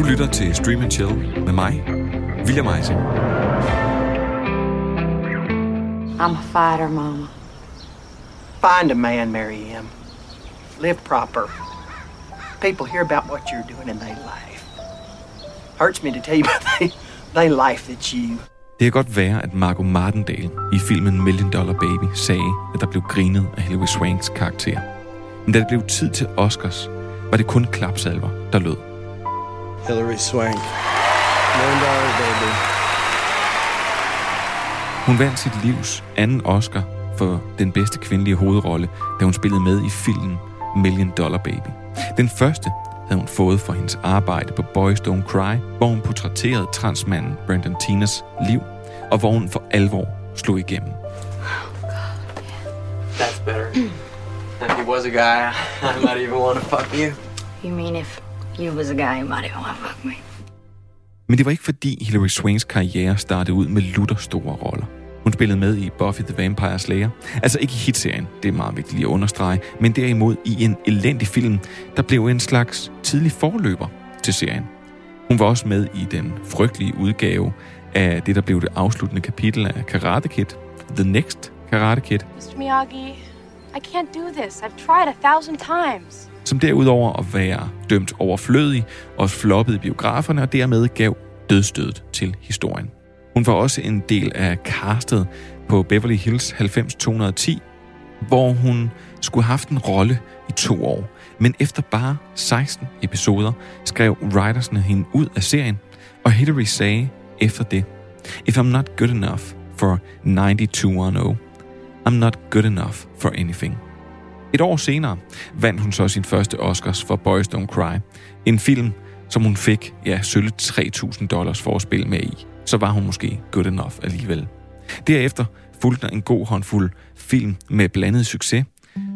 Du lytter til Stream and Chill med mig, William Eising. I'm a fighter, Mama. Find a man, Mary M. Live proper. People hear about what you're doing and they laugh. Hurts me to tell you, but they, they laugh at you. Det kan godt være, at Margot Martindale i filmen Million Dollar Baby sagde, at der blev grinet af Hilary Swanks karakter. Men da det blev tid til Oscars, var det kun klapsalver, der lød. Hillary Swank. Million dollar baby. Hun vandt sit livs anden Oscar for den bedste kvindelige hovedrolle, da hun spillede med i filmen Million Dollar Baby. Den første havde hun fået for hendes arbejde på Boys Don't Cry, hvor hun portrætterede transmanden Brandon Tinas liv, og hvor hun for alvor slog igennem. That's better. if he was a guy, I might even want to fuck you. You mean if you was a guy, you might to fuck me? Men det var ikke fordi Hilary Swanks karriere startede ud med lutter store roller. Hun spillede med i Buffy the Vampire Slayer. Altså ikke i hitserien, det er meget vigtigt lige at understrege, men derimod i en elendig film, der blev en slags tidlig forløber til serien. Hun var også med i den frygtelige udgave af det, der blev det afsluttende kapitel af Karate Kid, The Next Karate Kid, Mr. Miyagi, I can't do this. I've tried a thousand times som derudover at være dømt overflødig og floppede i biograferne, og dermed gav dødstødet til historien. Hun var også en del af castet på Beverly Hills 90210, hvor hun skulle have haft en rolle i to år. Men efter bare 16 episoder skrev writersne hende ud af serien, og Hillary sagde efter det, If I'm not good enough for 9210, I'm not good enough for anything. Et år senere vandt hun så sin første Oscars for Boys Don't Cry. En film, som hun fik, ja, sølle 3.000 dollars for at spille med i. Så var hun måske good enough alligevel. Derefter fulgte der en god håndfuld film med blandet succes,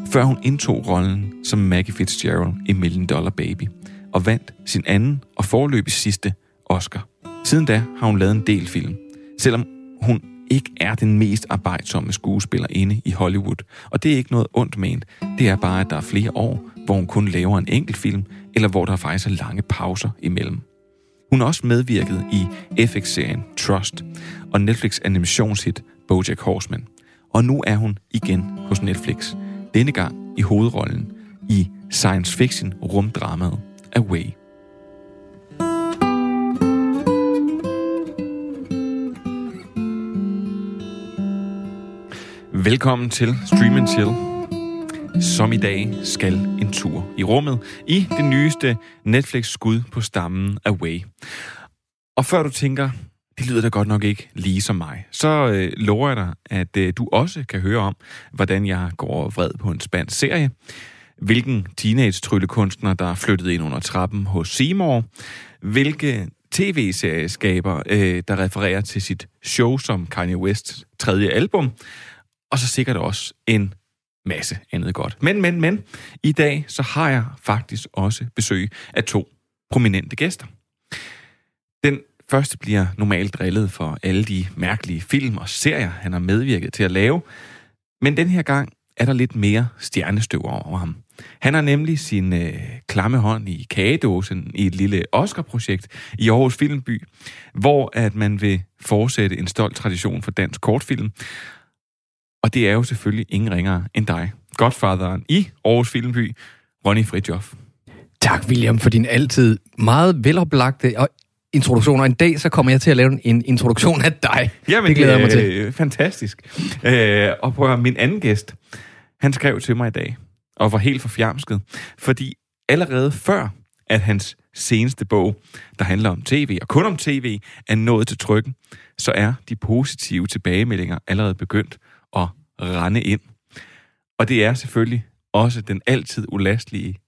før hun indtog rollen som Maggie Fitzgerald i Million Dollar Baby, og vandt sin anden og forløbig sidste Oscar. Siden da har hun lavet en del film, selvom hun ikke er den mest arbejdsomme skuespiller inde i Hollywood. Og det er ikke noget ondt ment. Det er bare, at der er flere år, hvor hun kun laver en enkelt film, eller hvor der faktisk er lange pauser imellem. Hun har også medvirket i FX-serien Trust og Netflix animationshit BoJack Horseman. Og nu er hun igen hos Netflix. Denne gang i hovedrollen i science fiction rumdramaet Away. Velkommen til Stream and Chill, som i dag skal en tur i rummet i det nyeste Netflix-skud på stammen Away. Og før du tænker, det lyder da godt nok ikke lige som mig, så øh, lover jeg dig, at øh, du også kan høre om, hvordan jeg går vred på en spansk serie, hvilken teenage-tryllekunstner, der er flyttet ind under trappen hos Seymour, hvilke tv-serieskaber, øh, der refererer til sit show som Kanye Wests tredje album, og så sikkert også en masse andet godt. Men, men, men, i dag så har jeg faktisk også besøg af to prominente gæster. Den første bliver normalt drillet for alle de mærkelige film og serier, han har medvirket til at lave. Men den her gang er der lidt mere stjernestøv over ham. Han har nemlig sin øh, klamme hånd i kagedåsen i et lille Oscar-projekt i Aarhus Filmby, hvor at man vil fortsætte en stolt tradition for dansk kortfilm. Og det er jo selvfølgelig ingen ringere end dig, godfatheren i Aarhus Filmby, Ronny Fridjof. Tak, William, for din altid meget veloplagte og introduktion. Og en dag, så kommer jeg til at lave en introduktion af dig. Jamen, det glæder jeg mig til. Øh, fantastisk. Øh, og prøv at høre, min anden gæst, han skrev til mig i dag, og var helt forfjamsket, fordi allerede før, at hans seneste bog, der handler om tv, og kun om tv, er nået til trykken, så er de positive tilbagemeldinger allerede begyndt at rende ind. Og det er selvfølgelig også den altid ulastelige,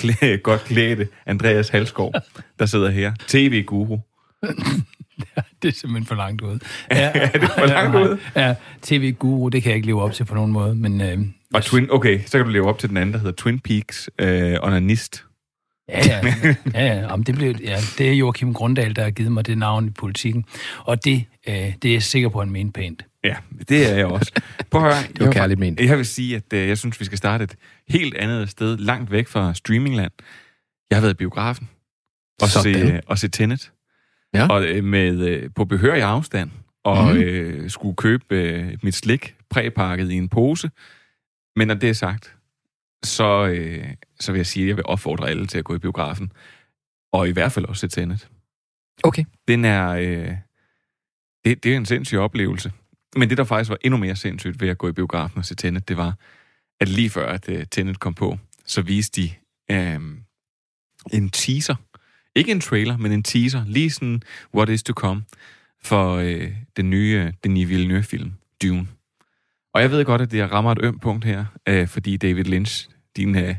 klæ- godt klædte Andreas Halskov, der sidder her. TV-guru. Det er simpelthen for langt ud. er det for langt ud? Ja, TV-guru, det kan jeg ikke leve op til på nogen måde, men... Øh, Og Twin, okay, så kan du leve op til den anden, der hedder Twin Peaks øh, Onanist. Ja, ja, ja, ja. Jamen, det, blev, ja, det er Joachim Grundal, der har givet mig det navn i politikken, og det, øh, det er jeg sikker på, han mente pænt. Ja, det er jeg også. Prøv at høre. Det var kærligt ment. Jeg vil sige, at øh, jeg synes, vi skal starte et helt andet sted, langt væk fra streamingland. Jeg har været i biografen. og Sådan. se, og se Tenet. Ja. Og øh, med, øh, på behørig afstand. Og Mhm. øh, skulle købe øh, mit slik præpakket i en pose. Men når det er sagt, så, øh, så vil jeg sige, at jeg vil opfordre alle til at gå i biografen. Og i hvert fald også se Tenet. Okay. Den er... Øh, det, det er en sindssyg oplevelse. Men det, der faktisk var endnu mere sindssygt ved at gå i biografen og se Tenet, det var, at lige før at uh, Tenet kom på, så viste de øh, en teaser. Ikke en trailer, men en teaser. Lige sådan, what is to come, for øh, den nye Denis Villeneuve-film, Dune. Og jeg ved godt, at det rammer et ømt punkt her, øh, fordi David Lynch, din, øh,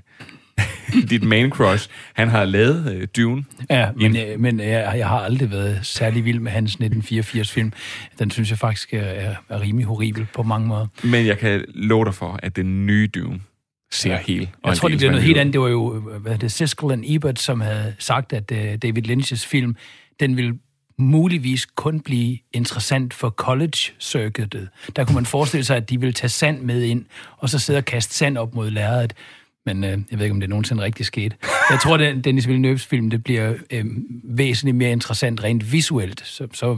dit main crush, han har lavet øh, Dune. Ja, men, øh, men jeg, jeg har aldrig været særlig vild med hans 1984-film. Den synes jeg faktisk er, er, er rimelig horribel på mange måder. Men jeg kan love dig for, at den nye Dune ser ja. helt... Jeg tror, det bliver noget helt andet. Det var jo hvad det, Siskel og Ebert, som havde sagt, at uh, David Lynch's film, den ville muligvis kun blive interessant for college-circuitet. Der kunne man forestille sig, at de ville tage sand med ind, og så sidde og kaste sand op mod lærredet. Men øh, jeg ved ikke, om det nogensinde rigtig skete. Jeg tror, at Dennis Villeneuve's film det bliver øh, væsentligt mere interessant rent visuelt. Så, så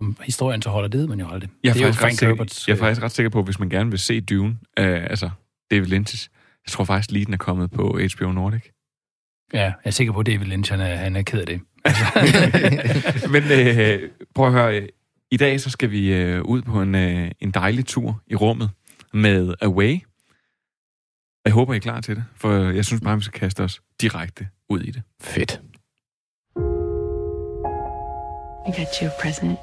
om historien så holder det, man jo aldrig. Jeg er, det er faktisk ret sikker, Herberts... jeg er faktisk ret sikker på, at hvis man gerne vil se Dune, øh, altså David Lynch's, jeg tror faktisk lige, den er kommet på HBO Nordic. Ja, jeg er sikker på, at David Lynch han er, han er ked af det. Men øh, prøv at høre, øh, i dag så skal vi øh, ud på en, øh, en dejlig tur i rummet med Away. Jeg håber, I er klar til det, for jeg synes bare, vi skal kaste os direkte ud i det. Fedt. I got you a present.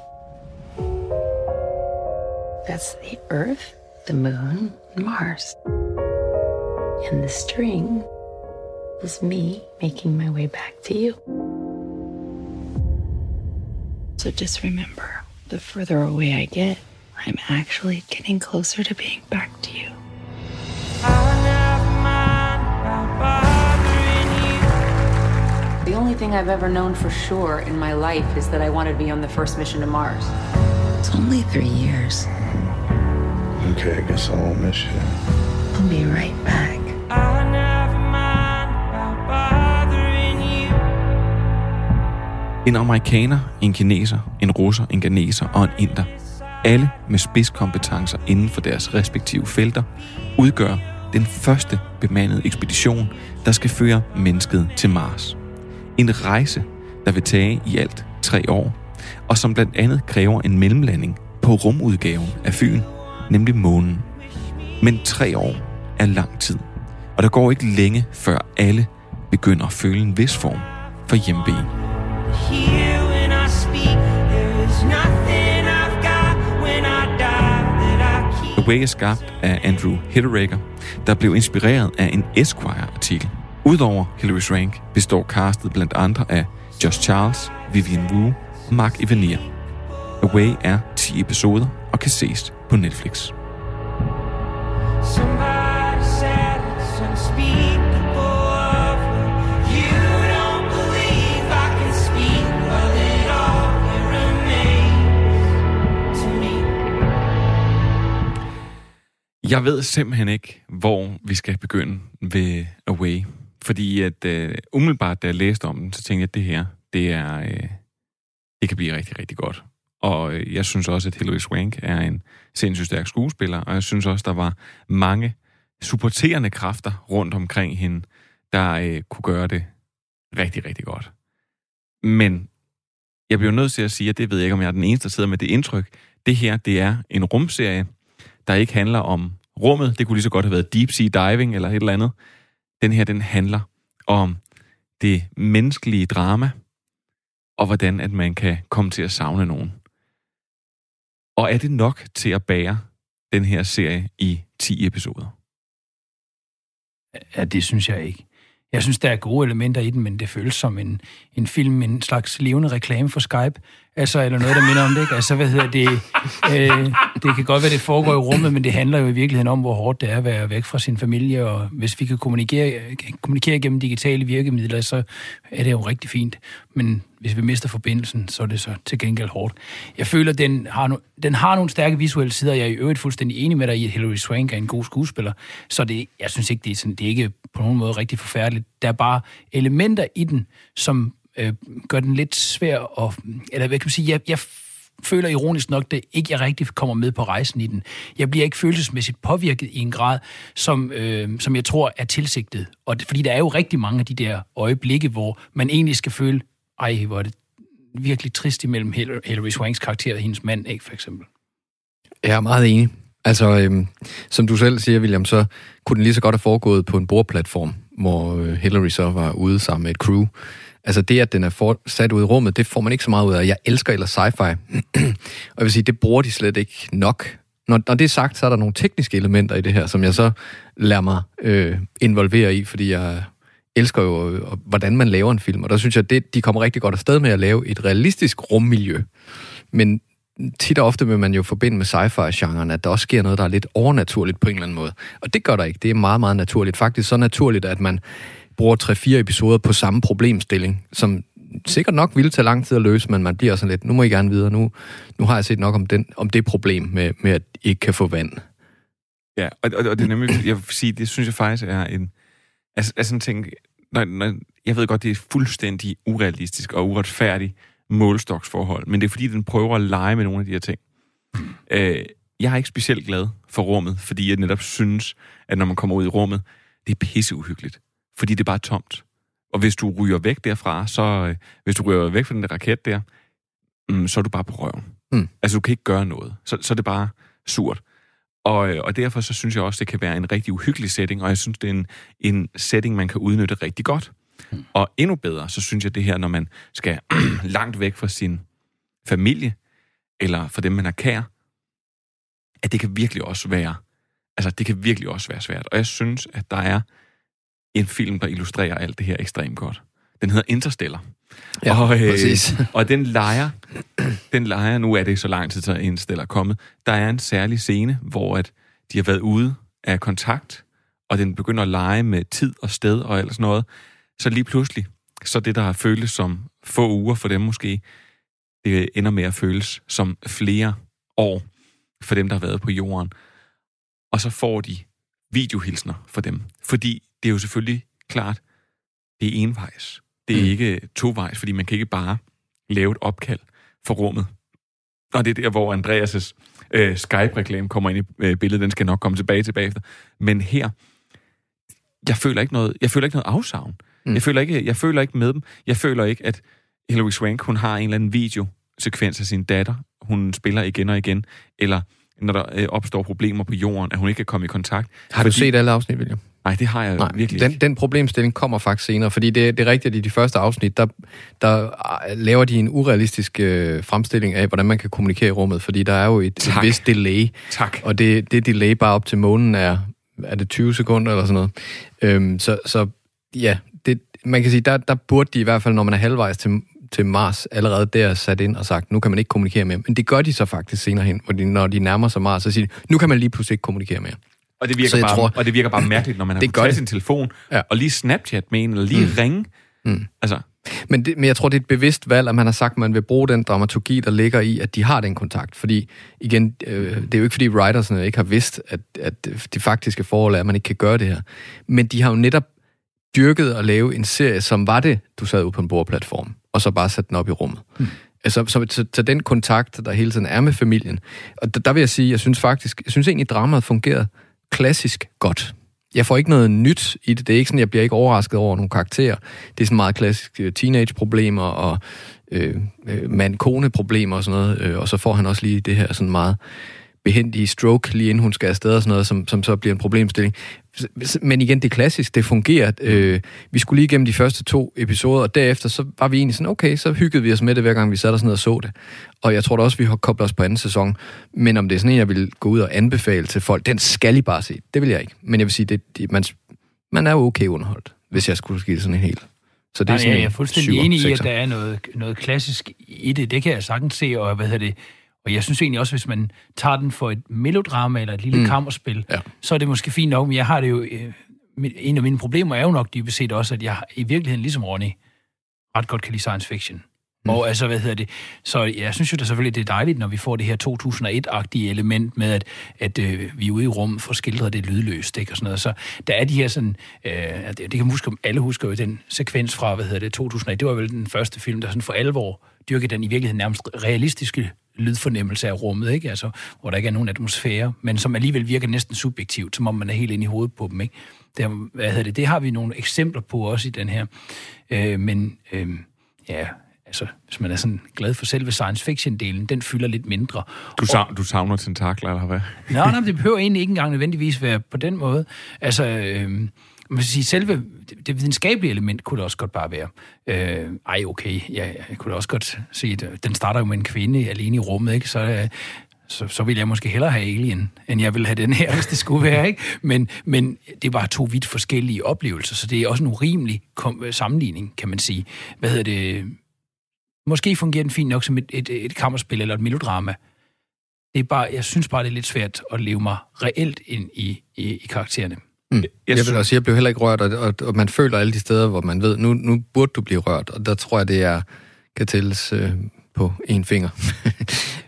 That's the Earth, the Moon, and Mars. And the string is me making my way back to you. So just remember the further away I get, I'm actually getting closer to being back to you. Thing I've ever known for sure in my life is that I wanted to be on the first mission to Mars. It's only three years. Okay, I guess I won't miss you. I'll be right back. En amerikaner, en kineser, en russer, en ganeser og en inder, alle med spidskompetencer inden for deres respektive felter, udgør den første bemandede ekspedition, der skal føre mennesket til Mars. En rejse, der vil tage i alt tre år, og som blandt andet kræver en mellemlanding på rumudgaven af Fyn, nemlig månen. Men tre år er lang tid, og der går ikke længe, før alle begynder at føle en vis form for hjemmevæg. The Way er skabt af Andrew Hitteraker, der blev inspireret af en Esquire-artikel. Udover Hilary Swank består castet blandt andre af Josh Charles, Vivian Wu og Mark Evanier. Away er 10 episoder og kan ses på Netflix. Jeg ved simpelthen ikke, hvor vi skal begynde ved Away. Fordi at uh, umiddelbart, da jeg læste om den, så tænkte jeg, at det her, det er, uh, det kan blive rigtig, rigtig godt. Og uh, jeg synes også, at Hilary Swank er en sindssygt stærk skuespiller, og jeg synes også, der var mange supporterende kræfter rundt omkring hende, der uh, kunne gøre det rigtig, rigtig godt. Men jeg bliver nødt til at sige, at det ved jeg ikke, om jeg er den eneste, der sidder med det indtryk. Det her, det er en rumserie, der ikke handler om rummet. Det kunne lige så godt have været deep sea diving eller et eller andet. Den her, den handler om det menneskelige drama, og hvordan at man kan komme til at savne nogen. Og er det nok til at bære den her serie i 10 episoder? Ja, det synes jeg ikke. Jeg synes, der er gode elementer i den, men det føles som en, en film, en slags levende reklame for Skype. Altså, eller noget, der minder om det, ikke? Altså, hvad hedder det? Øh, det kan godt være, det foregår i rummet, men det handler jo i virkeligheden om, hvor hårdt det er at være væk fra sin familie, og hvis vi kan kommunikere, kommunikere gennem digitale virkemidler, så er det jo rigtig fint. Men hvis vi mister forbindelsen, så er det så til gengæld hårdt. Jeg føler, den har, no, den har nogle stærke visuelle sider. Jeg er i øvrigt fuldstændig enig med dig i, at Hilary Swank er en god skuespiller. Så det, jeg synes ikke, det er, sådan, det er ikke på nogen måde rigtig forfærdeligt. Der er bare elementer i den, som øh, gør den lidt svær at... Eller hvad kan man sige? Jeg, jeg føler ironisk nok, det ikke jeg rigtig kommer med på rejsen i den. Jeg bliver ikke følelsesmæssigt påvirket i en grad, som, øh, som jeg tror er tilsigtet. Og det, fordi der er jo rigtig mange af de der øjeblikke, hvor man egentlig skal føle, ej, hvor er det virkelig trist imellem Hilary Swanks karakter og hendes mand, ikke, for eksempel. Jeg er meget enig. Altså, øhm, som du selv siger, William, så kunne den lige så godt have foregået på en bordplatform, hvor øh, Hillary så var ude sammen med et crew. Altså det, at den er for, sat ud i rummet, det får man ikke så meget ud af. Jeg elsker eller sci-fi. og jeg vil sige, det bruger de slet ikke nok. Når, når det er sagt, så er der nogle tekniske elementer i det her, som jeg så lader mig øh, involvere i, fordi jeg elsker jo, øh, hvordan man laver en film. Og der synes jeg, at de kommer rigtig godt afsted med at lave et realistisk rummiljø. Men tit og ofte vil man jo forbinde med sci-fi-genren, at der også sker noget, der er lidt overnaturligt på en eller anden måde. Og det gør der ikke. Det er meget, meget naturligt. Faktisk så naturligt, at man bruger 3-4 episoder på samme problemstilling, som sikkert nok ville tage lang tid at løse, men man bliver sådan lidt, nu må I gerne videre, nu, nu har jeg set nok om, den, om det problem med, med, at I ikke kan få vand. Ja, og, og, og det er nemlig, jeg vil sige, det synes jeg faktisk er en, altså, altså sådan ting, når, når, jeg ved godt, det er fuldstændig urealistisk og uretfærdigt målstoksforhold, men det er fordi, den prøver at lege med nogle af de her ting. Øh, jeg er ikke specielt glad for rummet, fordi jeg netop synes, at når man kommer ud i rummet, det er pisseuhyggeligt fordi det er bare tomt. Og hvis du ryger væk derfra, så øh, hvis du ryger væk fra den der raket der, mm, så er du bare på røven. Mm. Altså, du kan ikke gøre noget. Så, så er det bare surt. Og, øh, og derfor så synes jeg også, det kan være en rigtig uhyggelig setting, og jeg synes, det er en, en setting, man kan udnytte rigtig godt. Mm. Og endnu bedre, så synes jeg det her, når man skal langt væk fra sin familie, eller fra dem, man er kær, at det kan virkelig også være, altså det kan virkelig også være svært. Og jeg synes, at der er en film, der illustrerer alt det her ekstremt godt. Den hedder Interstellar. Ja, og, øh, præcis. og den leger, den leger, nu er det ikke så lang tid til Interstellar er kommet, der er en særlig scene, hvor at de har været ude af kontakt, og den begynder at lege med tid og sted og alt sådan noget. Så lige pludselig, så det, der har føltes som få uger for dem måske, det ender med at føles som flere år for dem, der har været på jorden. Og så får de videohilsner for dem. Fordi det er jo selvfølgelig klart, det er envejs. Det er mm. ikke tovejs, fordi man kan ikke bare lave et opkald for rummet. Og det er der, hvor Andreas' øh, Skype-reklame kommer ind i øh, billedet. Den skal nok komme tilbage tilbage efter. Men her, jeg føler ikke noget, jeg føler ikke noget afsavn. Mm. Jeg, føler ikke, jeg føler ikke med dem. Jeg føler ikke, at Hilary Swank, hun har en eller anden videosekvens af sin datter, hun spiller igen og igen, eller når der øh, opstår problemer på jorden, at hun ikke kan komme i kontakt. Har fordi... du set alle afsnit, William? Nej, det har jeg Nej, virkelig den, den problemstilling kommer faktisk senere, fordi det, det er rigtigt, at i de første afsnit, der, der laver de en urealistisk øh, fremstilling af, hvordan man kan kommunikere i rummet, fordi der er jo et, et vist delay. Tak. Og det, det delay bare op til månen er, er det 20 sekunder eller sådan noget. Øhm, så, så ja, det, man kan sige, der, der burde de i hvert fald, når man er halvvejs til, til Mars, allerede der sat ind og sagt, nu kan man ikke kommunikere mere. Men det gør de så faktisk senere hen, hvor de, når de nærmer sig Mars, så siger de, nu kan man lige pludselig ikke kommunikere mere. Og det virker, bare, tror, og det virker bare mærkeligt, når man har taget sin telefon ja. og lige Snapchat med en, eller lige mm. ringe. Mm. Altså. Men, det, men jeg tror, det er et bevidst valg, at man har sagt, at man vil bruge den dramaturgi, der ligger i, at de har den kontakt. Fordi, igen, øh, det er jo ikke, fordi writersne ikke har vidst, at, at det faktiske forhold er, at man ikke kan gøre det her. Men de har jo netop dyrket at lave en serie, som var det, du sad ude på en bordplatform, og så bare satte den op i rummet. Mm. Altså, så, så, så den kontakt, der hele tiden er med familien. Og der, der vil jeg sige, jeg synes faktisk, jeg synes egentlig, dramaet fungerede klassisk godt. Jeg får ikke noget nyt i det. Det er ikke sådan, jeg bliver ikke overrasket over nogle karakterer. Det er sådan meget klassisk øh, teenage-problemer og øh, øh, mand-kone-problemer og sådan noget. Øh, og så får han også lige det her sådan meget behendige stroke, lige inden hun skal afsted og sådan noget, som, som så bliver en problemstilling. Men igen, det er klassisk, det fungerer. Øh, vi skulle lige igennem de første to episoder, og derefter så var vi egentlig sådan, okay, så hyggede vi os med det, hver gang vi satte os ned og så det. Og jeg tror da også, vi har koblet os på anden sæson. Men om det er sådan en, jeg vil gå ud og anbefale til folk, den skal I bare se. Det vil jeg ikke. Men jeg vil sige, det, det, man, man er jo okay underholdt, hvis jeg skulle give sådan en helt. Så det er sådan jeg er fuldstændig syver, enig i, at der er noget, noget klassisk i det. Det kan jeg sagtens se, og hvad hedder det, og jeg synes egentlig også, hvis man tager den for et melodrama eller et lille mm. kammerspil, ja. så er det måske fint nok, men jeg har det jo... Øh, en af mine problemer er jo nok dybest set også, at jeg i virkeligheden, ligesom Ronny, ret godt kan lide science fiction. Mm. Og altså, hvad hedder det? Så jeg synes jo da selvfølgelig, det er dejligt, når vi får det her 2001-agtige element med, at, at øh, vi er ude i rummet for skildret det lydløst, ikke? Og sådan noget. Så der er de her sådan, øh, det, det kan huske, alle husker jo den sekvens fra, hvad hedder det, 2001. Det var vel den første film, der sådan for alvor dyrkede den i virkeligheden nærmest realistiske lydfornemmelse af rummet, ikke? Altså, hvor der ikke er nogen atmosfære, men som alligevel virker næsten subjektivt, som om man er helt inde i hovedet på dem, ikke? Det, hvad hedder det, det har vi nogle eksempler på også i den her. Øh, men øh, ja, altså, hvis man er sådan glad for selve science fiction-delen, den fylder lidt mindre. Du, savner, du savner tentakler, eller hvad? Nej, nej, det behøver egentlig ikke engang nødvendigvis være på den måde. Altså, øh, man kan sige, selve det, videnskabelige element kunne det også godt bare være. Øh, ej, okay, ja, jeg kunne da også godt se, at øh, den starter jo med en kvinde alene i rummet, ikke? Så, øh, så, så vil jeg måske hellere have Alien, end jeg vil have den her, hvis det skulle være, ikke? Men, men det var to vidt forskellige oplevelser, så det er også en urimelig øh, sammenligning, kan man sige. Hvad hedder det? Måske fungerer den fint nok som et, et, et kammerspil eller et melodrama. Det er bare, jeg synes bare, det er lidt svært at leve mig reelt ind i, i, i karaktererne. Mm. Jeg, jeg vil også sige, jeg blev heller ikke rørt, og, og, og man føler alle de steder, hvor man ved, nu, nu burde du blive rørt, og der tror jeg, det er, kan tælles øh, på en finger.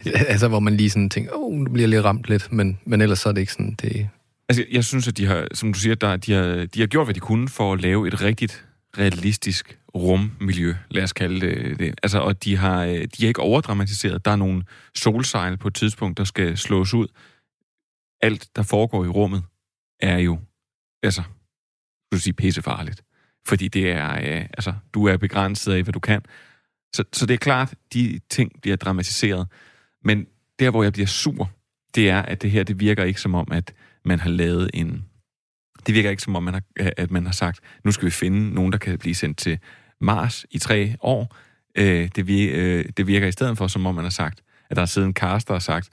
altså, hvor man lige sådan tænker, åh, oh, nu bliver lige ramt lidt, men, men ellers så er det ikke sådan, det... Altså, jeg synes, at de har, som du siger, der, de, har, de har gjort, hvad de kunne for at lave et rigtigt realistisk rummiljø, lad os kalde det det. Altså, og de har, de har ikke overdramatiseret. Der er nogle solsejl på et tidspunkt, der skal slås ud. Alt, der foregår i rummet, er jo, altså, du sige, pissefarligt. Fordi det er, øh, altså, du er begrænset af, hvad du kan. Så, så det er klart, de ting bliver dramatiseret. Men der, hvor jeg bliver sur, det er, at det her, det virker ikke som om, at man har lavet en... Det virker ikke som om, man har, øh, at man har sagt, nu skal vi finde nogen, der kan blive sendt til Mars i tre år. Øh, det, øh, det virker i stedet for, som om man har sagt, at der er siddet en caster og sagt,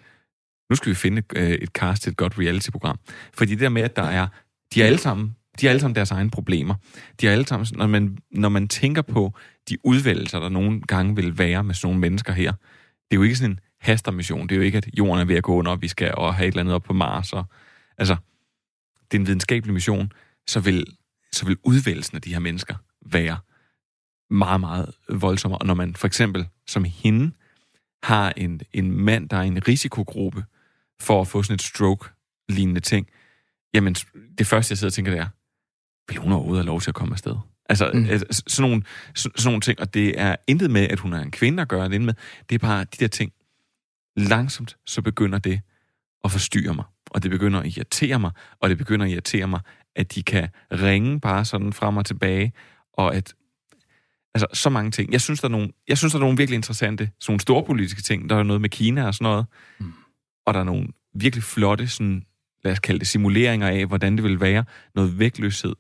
nu skal vi finde øh, et cast til et godt reality-program. Fordi det der med, at der er, de er alle sammen, de har alle sammen deres egne problemer. De har alle sammen, når man, når man tænker på de udvælgelser, der nogle gange vil være med sådan nogle mennesker her, det er jo ikke sådan en hastermission. Det er jo ikke, at jorden er ved at gå under, og vi skal og have et eller andet op på Mars. Og, altså, det er en videnskabelig mission, så vil, så vil udvælgelsen af de her mennesker være meget, meget voldsommere. Og når man for eksempel, som hende, har en, en mand, der er i en risikogruppe for at få sådan et stroke-lignende ting, jamen det første, jeg sidder og tænker, det er, vil hun overhovedet have lov til at komme afsted? Altså, mm. altså sådan, nogle, sådan, nogle ting, og det er intet med, at hun er en kvinde at gøre det med. Det er bare de der ting. Langsomt så begynder det at forstyrre mig, og det begynder at irritere mig, og det begynder at irritere mig, at de kan ringe bare sådan frem og tilbage, og at altså så mange ting. Jeg synes, der er nogle, jeg synes, der er nogle virkelig interessante, sådan nogle store politiske ting. Der er noget med Kina og sådan noget, mm. og der er nogle virkelig flotte, sådan, lad os kalde det, simuleringer af, hvordan det vil være. Noget vægtløshed,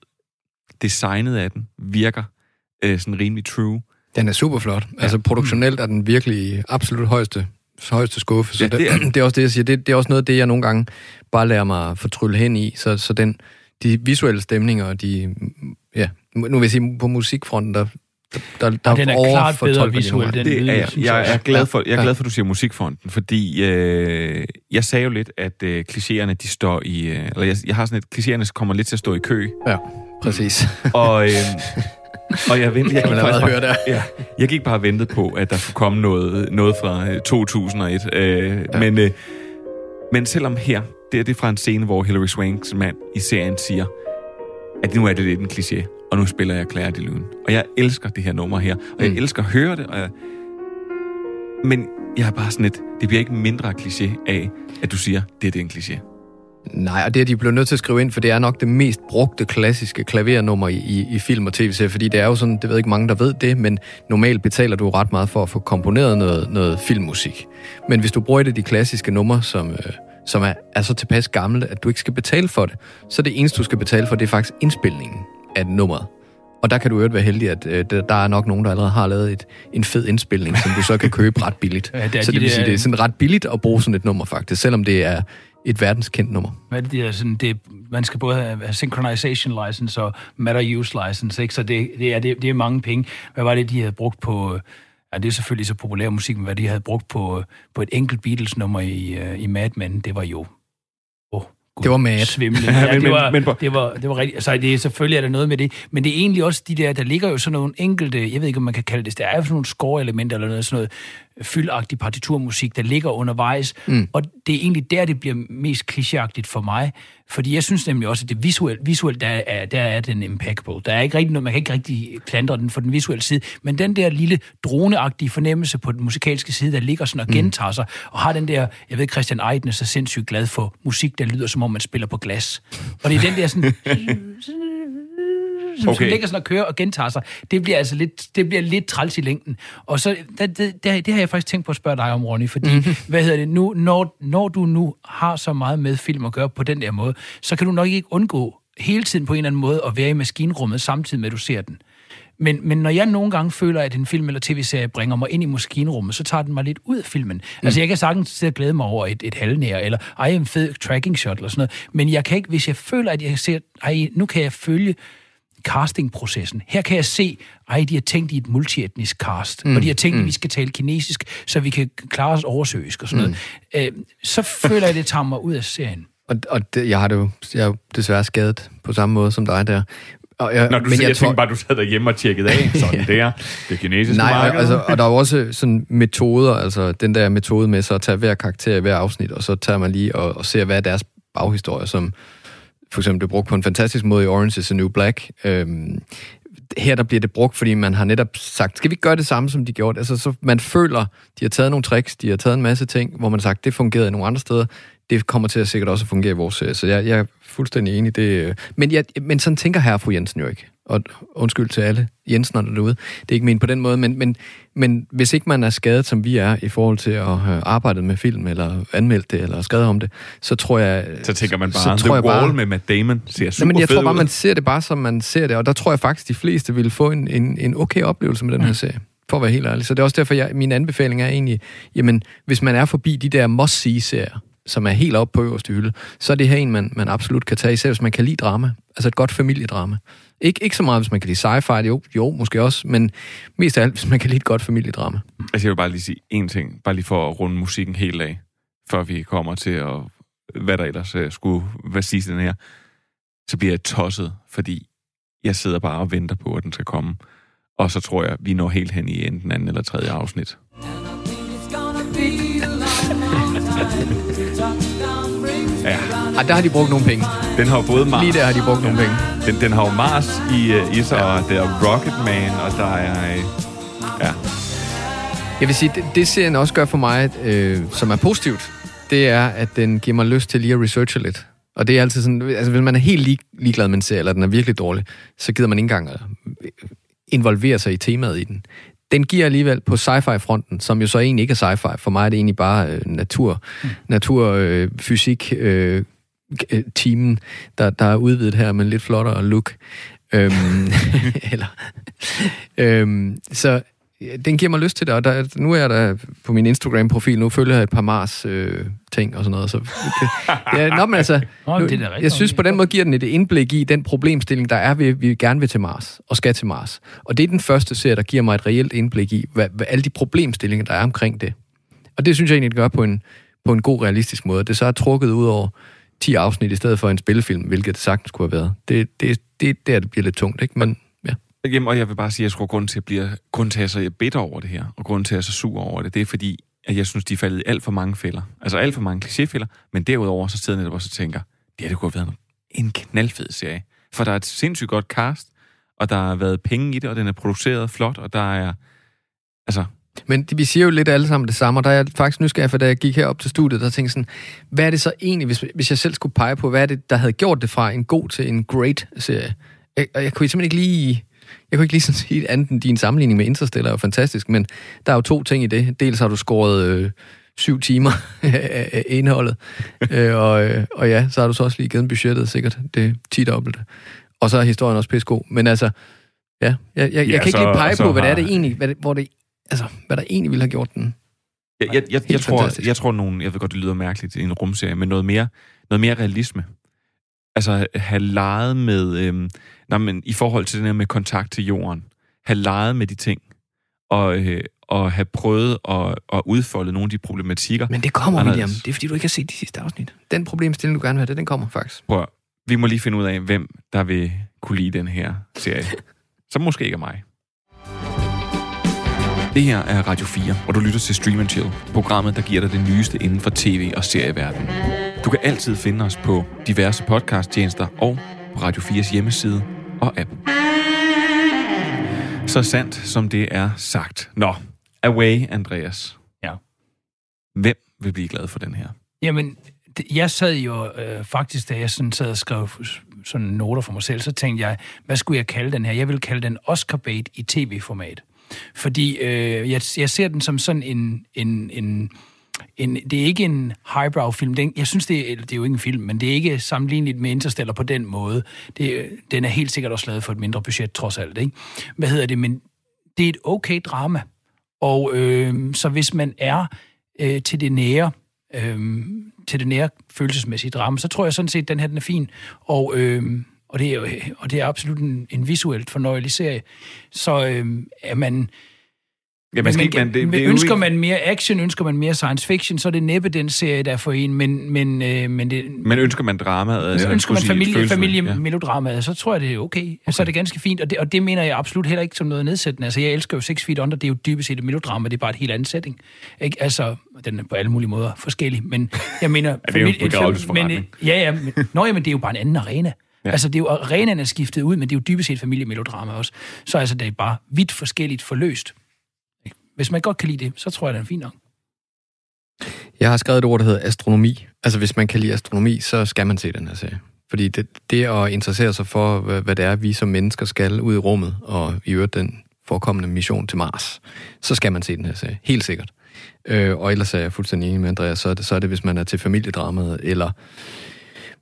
designet af den virker øh, sådan rimelig true. Den er super flot. Ja. Altså produktionelt er den virkelig absolut højeste højeste skuffe. Så ja, det, er. Det, det er også det, jeg siger. Det, det er også noget af det, jeg nogle gange bare lader mig fortrylle hen i. Så, så den, de visuelle stemninger, de, ja, nu vil jeg sige, på musikfronten, der, der, der og den er klart bedre visuelt. Den det er, jeg, jeg, er glad for, jeg er glad for, at du siger musikfronten, fordi øh, jeg sagde jo lidt, at øh, klichéerne, de står i... Øh, eller jeg, jeg har sådan et, klichéerne kommer lidt til at stå i kø. Ja. Præcis. og, øh, og jeg ventede, jeg gik, faktisk bare, høre der. Ja, jeg gik bare og ventede på, at der skulle komme noget, noget fra 2001. Øh, ja. men, øh, men selvom her, det er det fra en scene, hvor Hilary Swanks mand i serien siger, at nu er det lidt en kliché, og nu spiller jeg Claire de Lune. Og jeg elsker det her nummer her, og jeg mm. elsker at høre det, og jeg, men jeg er bare sådan et, det bliver ikke mindre kliché af, at du siger, det er det en kliché. Nej, og det er de blevet nødt til at skrive ind, for det er nok det mest brugte klassiske klavernummer i, i, i film og tv-serier, fordi det er jo sådan, det ved ikke mange, der ved det, men normalt betaler du ret meget for at få komponeret noget, noget filmmusik. Men hvis du bruger et af de klassiske numre, som, øh, som er, er så tilpas gammelt, at du ikke skal betale for det, så det eneste, du skal betale for, det er faktisk indspilningen af nummeret. Og der kan du jo være heldig, at øh, der er nok nogen, der allerede har lavet et, en fed indspilning, som du så kan købe ret billigt. Ja, det så det vil sige, det er sådan ret billigt at bruge sådan et nummer faktisk, selvom det er et verdenskendt nummer. Hvad det, er sådan, det, man skal både have synchronization license og matter use license, ikke? så det, det, er, det, det er mange penge. Hvad var det, de havde brugt på... Ja, det er selvfølgelig så populær musik, men hvad de havde brugt på, på et enkelt Beatles-nummer i, uh, i Mad Men, det var jo Det var mad. svimle. Ja, men- det, var, men- men- det, var, det var rigtigt. Altså, det er, selvfølgelig er der noget med det, men det er egentlig også de der, der ligger jo sådan nogle enkelte, jeg ved ikke, om man kan kalde det, der er jo sådan nogle score-elementer eller noget, sådan noget fyldagtig partiturmusik, der ligger undervejs, mm. og det er egentlig der, det bliver mest klichéagtigt for mig, fordi jeg synes nemlig også, at det visuelt, visuelt der, er, der er den impeccable. Der er ikke rigtig noget, man kan ikke rigtig klandre den for den visuelle side, men den der lille droneagtige fornemmelse på den musikalske side, der ligger sådan og gentager sig, og har den der, jeg ved, Christian Eiden er så sindssygt glad for musik, der lyder som om man spiller på glas. Og det er den der sådan... som, okay. som ligger sådan og kører og gentager sig, det bliver altså lidt, det bliver lidt træls i længden. Og så, det, det, det, det har jeg faktisk tænkt på at spørge dig om, Ronny, fordi, mm-hmm. hvad hedder det, nu, når, når du nu har så meget med film at gøre på den der måde, så kan du nok ikke undgå hele tiden på en eller anden måde at være i maskinrummet, samtidig med, at du ser den. Men, men når jeg nogle gange føler, at en film eller tv-serie bringer mig ind i maskinrummet, så tager den mig lidt ud af filmen. Mm. Altså, jeg kan sagtens sidde og glæde mig over et, et halvnær, eller ej, en fed tracking shot, eller sådan noget. Men jeg kan ikke, hvis jeg føler, at jeg ser, ej, nu kan jeg følge castingprocessen. Her kan jeg se, ej, de har tænkt i et multietnisk cast, mm. og de har tænkt, mm. at vi skal tale kinesisk, så vi kan klare os oversøisk og sådan noget. Øh, så føler jeg, det tager mig ud af serien. Og, og det, jeg har det jo, jeg er jo desværre skadet på samme måde som dig der. Og jeg, Når du, men jeg, jeg tænkte bare, du sad derhjemme og tjekkede af, sådan der, det kinesiske Nej, marked. altså, og der er jo også sådan metoder, altså den der metode med så at tage hver karakter i hver afsnit, og så tager man lige og, og ser, hvad er deres baghistorie, som for eksempel blev brugt på en fantastisk måde i Orange is the New Black. Øhm, her der bliver det brugt, fordi man har netop sagt, skal vi gøre det samme, som de gjorde? Altså, så man føler, de har taget nogle tricks, de har taget en masse ting, hvor man har sagt, det fungerede i nogle andre steder, det kommer til at sikkert også at fungere i vores serie. Så jeg, jeg er fuldstændig enig. Det, øh. men, jeg, men sådan tænker herre fru Jensen jo ikke. Og undskyld til alle Jensenerne derude. Det er ikke ment på den måde, men, men, men hvis ikke man er skadet, som vi er, i forhold til at have arbejdet med film, eller anmeldt det, eller skrevet om det, så tror jeg... så tænker man så bare, tror The jeg Wall bare- med Matt Damon ser super Nej, men jeg tror bare, ud. man ser det bare, som man ser det, og der tror jeg faktisk, de fleste vil få en, en, en okay oplevelse med den her serie, for at være helt ærlig. Så det er også derfor, jeg, min anbefaling er egentlig, jamen, hvis man er forbi de der must-see-serier, som er helt oppe på øverste hylde, så er det her en, man, man absolut kan tage, især hvis man kan lide drama. Altså et godt familiedrama. Ikke, ikke så meget, hvis man kan lide sci-fi, jo, jo, måske også, men mest af alt, hvis man kan lide et godt familiedrama. Altså, jeg vil bare lige sige én ting, bare lige for at runde musikken helt af, før vi kommer til at, hvad der ellers øh, skulle hvad siges den her, så bliver jeg tosset, fordi jeg sidder bare og venter på, at den skal komme. Og så tror jeg, vi når helt hen i enten anden eller tredje afsnit. Ja, Ej, der har de brugt nogle penge. den har jo både Mars... Lige der har de brugt nogle penge. Den, den har jo Mars i, uh, i sig, og der er Rocketman, og der er... Uh, ja, Jeg vil sige, det, det serien også gør for mig, øh, som er positivt, det er, at den giver mig lyst til lige at researche lidt. Og det er altid sådan, altså hvis man er helt lig, ligeglad med en serie, eller den er virkelig dårlig, så gider man ikke engang at øh, involvere sig i temaet i den. Den giver alligevel på sci-fi-fronten, som jo så egentlig ikke er sci-fi. For mig er det egentlig bare øh, natur, mm. natur øh, fysik, øh, øh, teamen, der, der er udvidet her med lidt flottere look. Øhm, eller, øhm, så den giver mig lyst til det, og der, nu er jeg der på min Instagram-profil, nu følger jeg et par Mars øh, ting og sådan noget. Så det, ja, nå, men altså, Nå, nu, det er jeg synes på den måde giver den et indblik i den problemstilling, der er ved, at vi gerne vil til Mars og skal til Mars. Og det er den første serie, der giver mig et reelt indblik i, hvad, hvad alle de problemstillinger, der er omkring det. Og det synes jeg egentlig, det gør på en, på en god, realistisk måde. Det så er trukket ud over 10 afsnit i stedet for en spillefilm, hvilket det sagtens kunne have været. Det, det, det, det, det bliver lidt tungt, ikke? Men ja. Jamen, og jeg vil bare sige, at jeg tror, grund til, at jeg bliver, grund til, at jeg er så bitter over det her, og grund til, at jeg er så sur over det, det er fordi, at jeg synes, de er faldet i alt for mange fælder. Altså alt for mange klichéfælder, men derudover så sidder jeg netop også og tænker, det her det kunne have været en knaldfed serie. For der er et sindssygt godt cast, og der har været penge i det, og den er produceret flot, og der er... Altså, men vi siger jo lidt alle sammen det samme, og der er jeg faktisk nysgerrig, for da jeg gik herop til studiet, der tænkte sådan, hvad er det så egentlig, hvis, hvis jeg selv skulle pege på, hvad er det, der havde gjort det fra en god til en great serie? Jeg, og jeg kunne simpelthen ikke lige... Jeg kunne ikke lige sådan sige andet end din sammenligning med Interstellar er fantastisk, men der er jo to ting i det. Dels har du skåret øh, syv timer af indholdet, øh, og, øh, og ja, så har du så også lige givet budgettet sikkert det 10 dobbelte. Og så er historien også pissegod. Men altså, ja, jeg, jeg, jeg Ja, kan ikke så- lige pege på, hvad det er har- det egentlig, hvad det, hvor det, altså, hvad der egentlig ville have gjort den. Jeg, jeg, jeg, jeg, tror, fantastisk. jeg tror nogen, jeg ved godt, det lyder mærkeligt i en rumserie, men noget mere, noget mere realisme. Altså have leget med, øhm, nej, men i forhold til det her med kontakt til jorden, have leget med de ting, og, øh, og have prøvet at, at udfolde nogle af de problematikker. Men det kommer, anderledes. William. Det er, fordi du ikke har set de sidste afsnit. Den problemstilling, du gerne vil have, det, den kommer faktisk. Prøv, vi må lige finde ud af, hvem der vil kunne lide den her serie. Som måske ikke mig. Det her er Radio 4, og du lytter til Stream and Chill, programmet, der giver dig det nyeste inden for tv- og serieverdenen. Du kan altid finde os på diverse podcasttjenester og på Radio 4's hjemmeside og app. Så sandt, som det er sagt. Nå, away, Andreas. Ja. Hvem vil blive glad for den her? Jamen, jeg sad jo øh, faktisk, da jeg sådan sad og skrev sådan noter for mig selv, så tænkte jeg, hvad skulle jeg kalde den her? Jeg vil kalde den Oscar bait i tv-format. Fordi øh, jeg, jeg ser den som sådan en, en, en, en... Det er ikke en highbrow-film. Den, jeg synes, det er, det er jo ikke en film, men det er ikke sammenligneligt med Interstellar på den måde. Det, den er helt sikkert også lavet for et mindre budget, trods alt. Ikke? Hvad hedder det? Men det er et okay drama. Og øh, så hvis man er øh, til det nære, øh, til det nære følelsesmæssige drama, så tror jeg sådan set, at den her den er fin. Og, øh, og, det er, jo- og det er absolut en, en visuelt fornøjelig serie. Så øh, er man... Ja, man skal ikke, man, det, det er ønsker ikke- man mere action, ønsker man mere science fiction, så er det næppe den serie, der er for en, men, men, øh, men det, Men ønsker man dramaet? Altså, ønsker man familie, følelsen, familie ja. så tror jeg, det er okay. okay. Så er det ganske fint, og det, og det mener jeg absolut heller ikke som noget nedsættende. Altså, jeg elsker jo Six Feet Under, det er jo dybest set et melodrama, det er bare et helt andet. Ikke? Altså, den er på alle mulige måder forskellig, men jeg mener... det er jo en men, øh, Ja, ja, men, nå, jamen, det er jo bare en anden arena. Ja. Altså, det er jo, arenaen er skiftet ud, men det er jo dybest set familiemelodrama også. Så altså, det er bare vidt forskelligt forløst. Hvis man godt kan lide det, så tror jeg, det er fint nok. Jeg har skrevet et ord, der hedder astronomi. Altså, hvis man kan lide astronomi, så skal man se den her serie. Fordi det, det at interessere sig for, hvad, hvad det er, vi som mennesker skal ud i rummet, og i øvrigt den forekommende mission til Mars, så skal man se den her serie. Helt sikkert. Øh, og ellers er jeg fuldstændig enig med Andreas, så er, det, så er det, hvis man er til familiedramaet, eller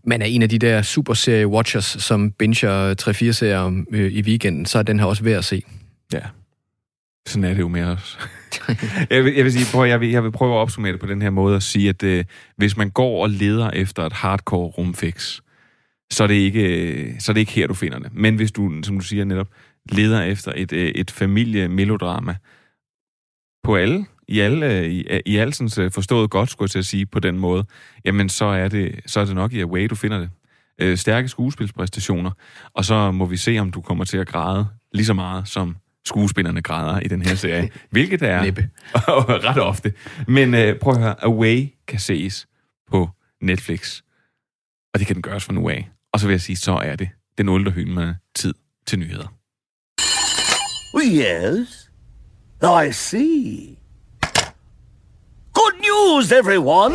man er en af de der superserie-watchers, som binger 3-4 serier øh, i weekenden, så er den her også værd at se. Ja. Sådan er det jo med os. jeg, vil, jeg vil sige, prøv, jeg, vil, jeg vil prøve at opsummere det på den her måde og sige, at øh, hvis man går og leder efter et hardcore rumfix, så er, det ikke, øh, så er det ikke her, du finder det. Men hvis du, som du siger netop, leder efter et, øh, et familiemelodrama på alle, i alle, i, i alle sådan, øh, forstået godt, skulle jeg til at sige, på den måde, jamen så er det, så er det nok i Away, du finder det. Øh, stærke skuespilspræstationer, og så må vi se, om du kommer til at græde lige så meget, som skuespillerne græder i den her serie. Hvilket er Næppe. ret ofte. Men øh, prøv at høre, Away kan ses på Netflix. Og det kan den gøres fra nu af. Og så vil jeg sige, så er det den ulderhylmende tid til nyheder. Yes, I see. News, everyone!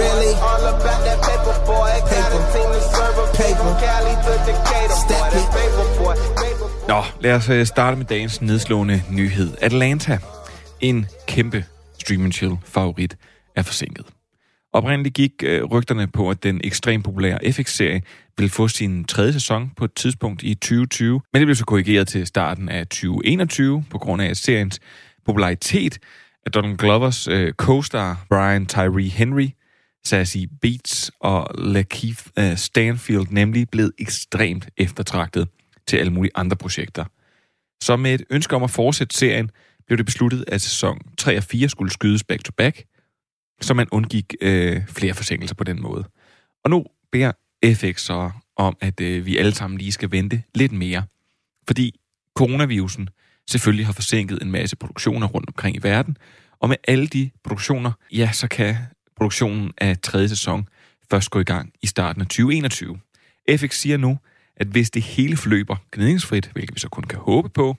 Really? All about that paper boy. Got a team to serve up paper. Cali to Decatur, boy. That paper boy. Paper. Nå, lad os øh, starte med dagens nedslående nyhed. Atlanta, en kæmpe stream chill favorit, er forsinket. Oprindeligt gik øh, rygterne på, at den ekstremt populære FX-serie ville få sin tredje sæson på et tidspunkt i 2020, men det blev så korrigeret til starten af 2021 på grund af seriens popularitet, at Donald Glovers øh, co-star Brian Tyree Henry, Sassy Beats og Lakeith øh, Stanfield nemlig blev ekstremt eftertragtet til alle mulige andre projekter. Så med et ønske om at fortsætte serien, blev det besluttet, at sæson 3 og 4 skulle skydes back-to-back, så man undgik øh, flere forsinkelser på den måde. Og nu beder FX så om, at øh, vi alle sammen lige skal vente lidt mere, fordi coronavirusen selvfølgelig har forsinket en masse produktioner rundt omkring i verden, og med alle de produktioner, ja, så kan produktionen af tredje sæson først gå i gang i starten af 2021. FX siger nu, at hvis det hele forløber gnidningsfrit, hvilket vi så kun kan håbe på,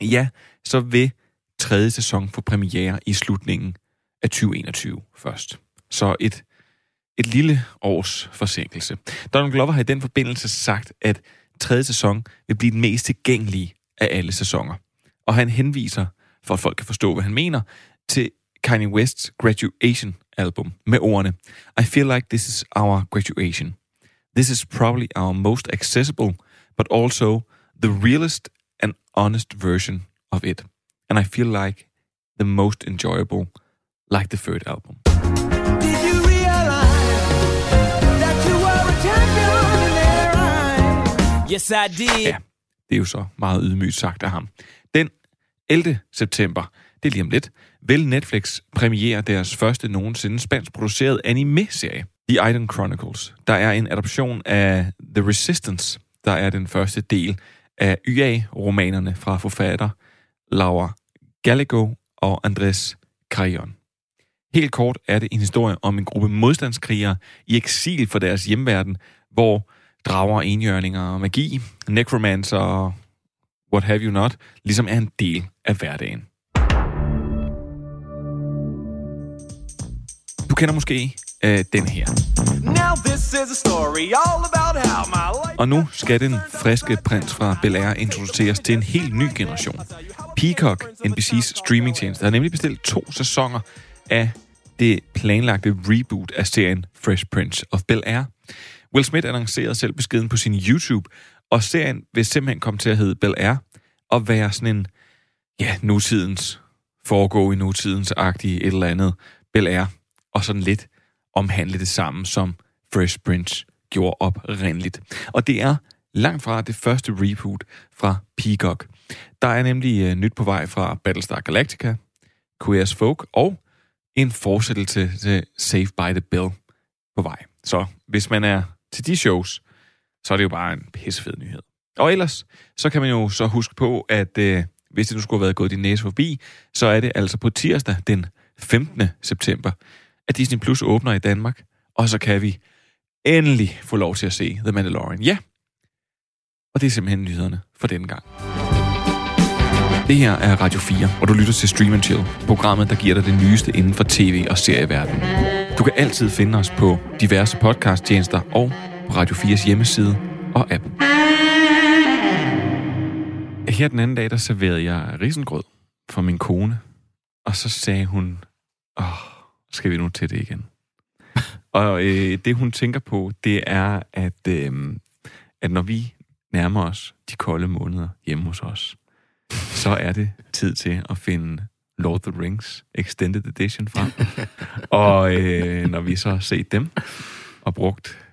ja, så vil tredje sæson få premiere i slutningen af 2021 først. Så et, et lille års forsinkelse. Donald Glover har i den forbindelse sagt, at tredje sæson vil blive den mest tilgængelige af alle sæsoner. Og han henviser, for at folk kan forstå, hvad han mener, til Kanye West's Graduation album med ordene I feel like this is our graduation. This is probably our most accessible, but also the realest and honest version of it. And I feel like the most enjoyable, like the third album. Did you realize that you were a champion in their eyes? Yes, I did. Ja, det er jo så meget ydmygt sagt af ham. Den 11. september, det er lige om lidt, vil Netflix premiere deres første nogensinde spansk produceret anime-serie, The Iron Chronicles. Der er en adoption af The Resistance, der er den første del af YA-romanerne fra forfatter Laura Gallego og Andres Carrion. Helt kort er det en historie om en gruppe modstandskrigere i eksil for deres hjemverden, hvor drager, enhjørninger magi, necromancer og what have you not, ligesom er en del af hverdagen. Du kender måske øh, den her. Og nu skal den friske prins fra Bel Air introduceres til en helt ny generation. Peacock, NBC's streamingtjeneste, har nemlig bestilt to sæsoner af det planlagte reboot af serien Fresh Prince of Bel Air. Will Smith annoncerede selv beskeden på sin YouTube, og serien vil simpelthen komme til at hedde Bel Air, og være sådan en, ja, nutidens, foregå i nutidens agtige et eller andet Bel Air, og sådan lidt omhandle det samme, som Fresh Prince gjorde oprindeligt. Og det er langt fra det første reboot fra Peacock. Der er nemlig uh, nyt på vej fra Battlestar Galactica, Queer's Folk og en fortsættelse til Save by the Bell på vej. Så hvis man er til de shows, så er det jo bare en pissefed nyhed. Og ellers, så kan man jo så huske på, at øh, hvis det nu skulle have været gået din næse forbi, så er det altså på tirsdag den 15. september, at Disney Plus åbner i Danmark, og så kan vi endelig få lov til at se The Mandalorian. Ja, og det er simpelthen nyhederne for denne gang. Det her er Radio 4, og du lytter til Stream Chill, programmet, der giver dig det nyeste inden for tv- og serieverdenen. Du kan altid finde os på diverse podcasttjenester og på Radio 4's hjemmeside og app. Her den anden dag, der serverede jeg risengrød for min kone, og så sagde hun, åh, skal vi nu til det igen? og øh, det, hun tænker på, det er, at, øh, at når vi nærmer os de kolde måneder hjemme hos os, så er det tid til at finde Lord of the Rings Extended Edition frem. og øh, når vi så har set dem og brugt,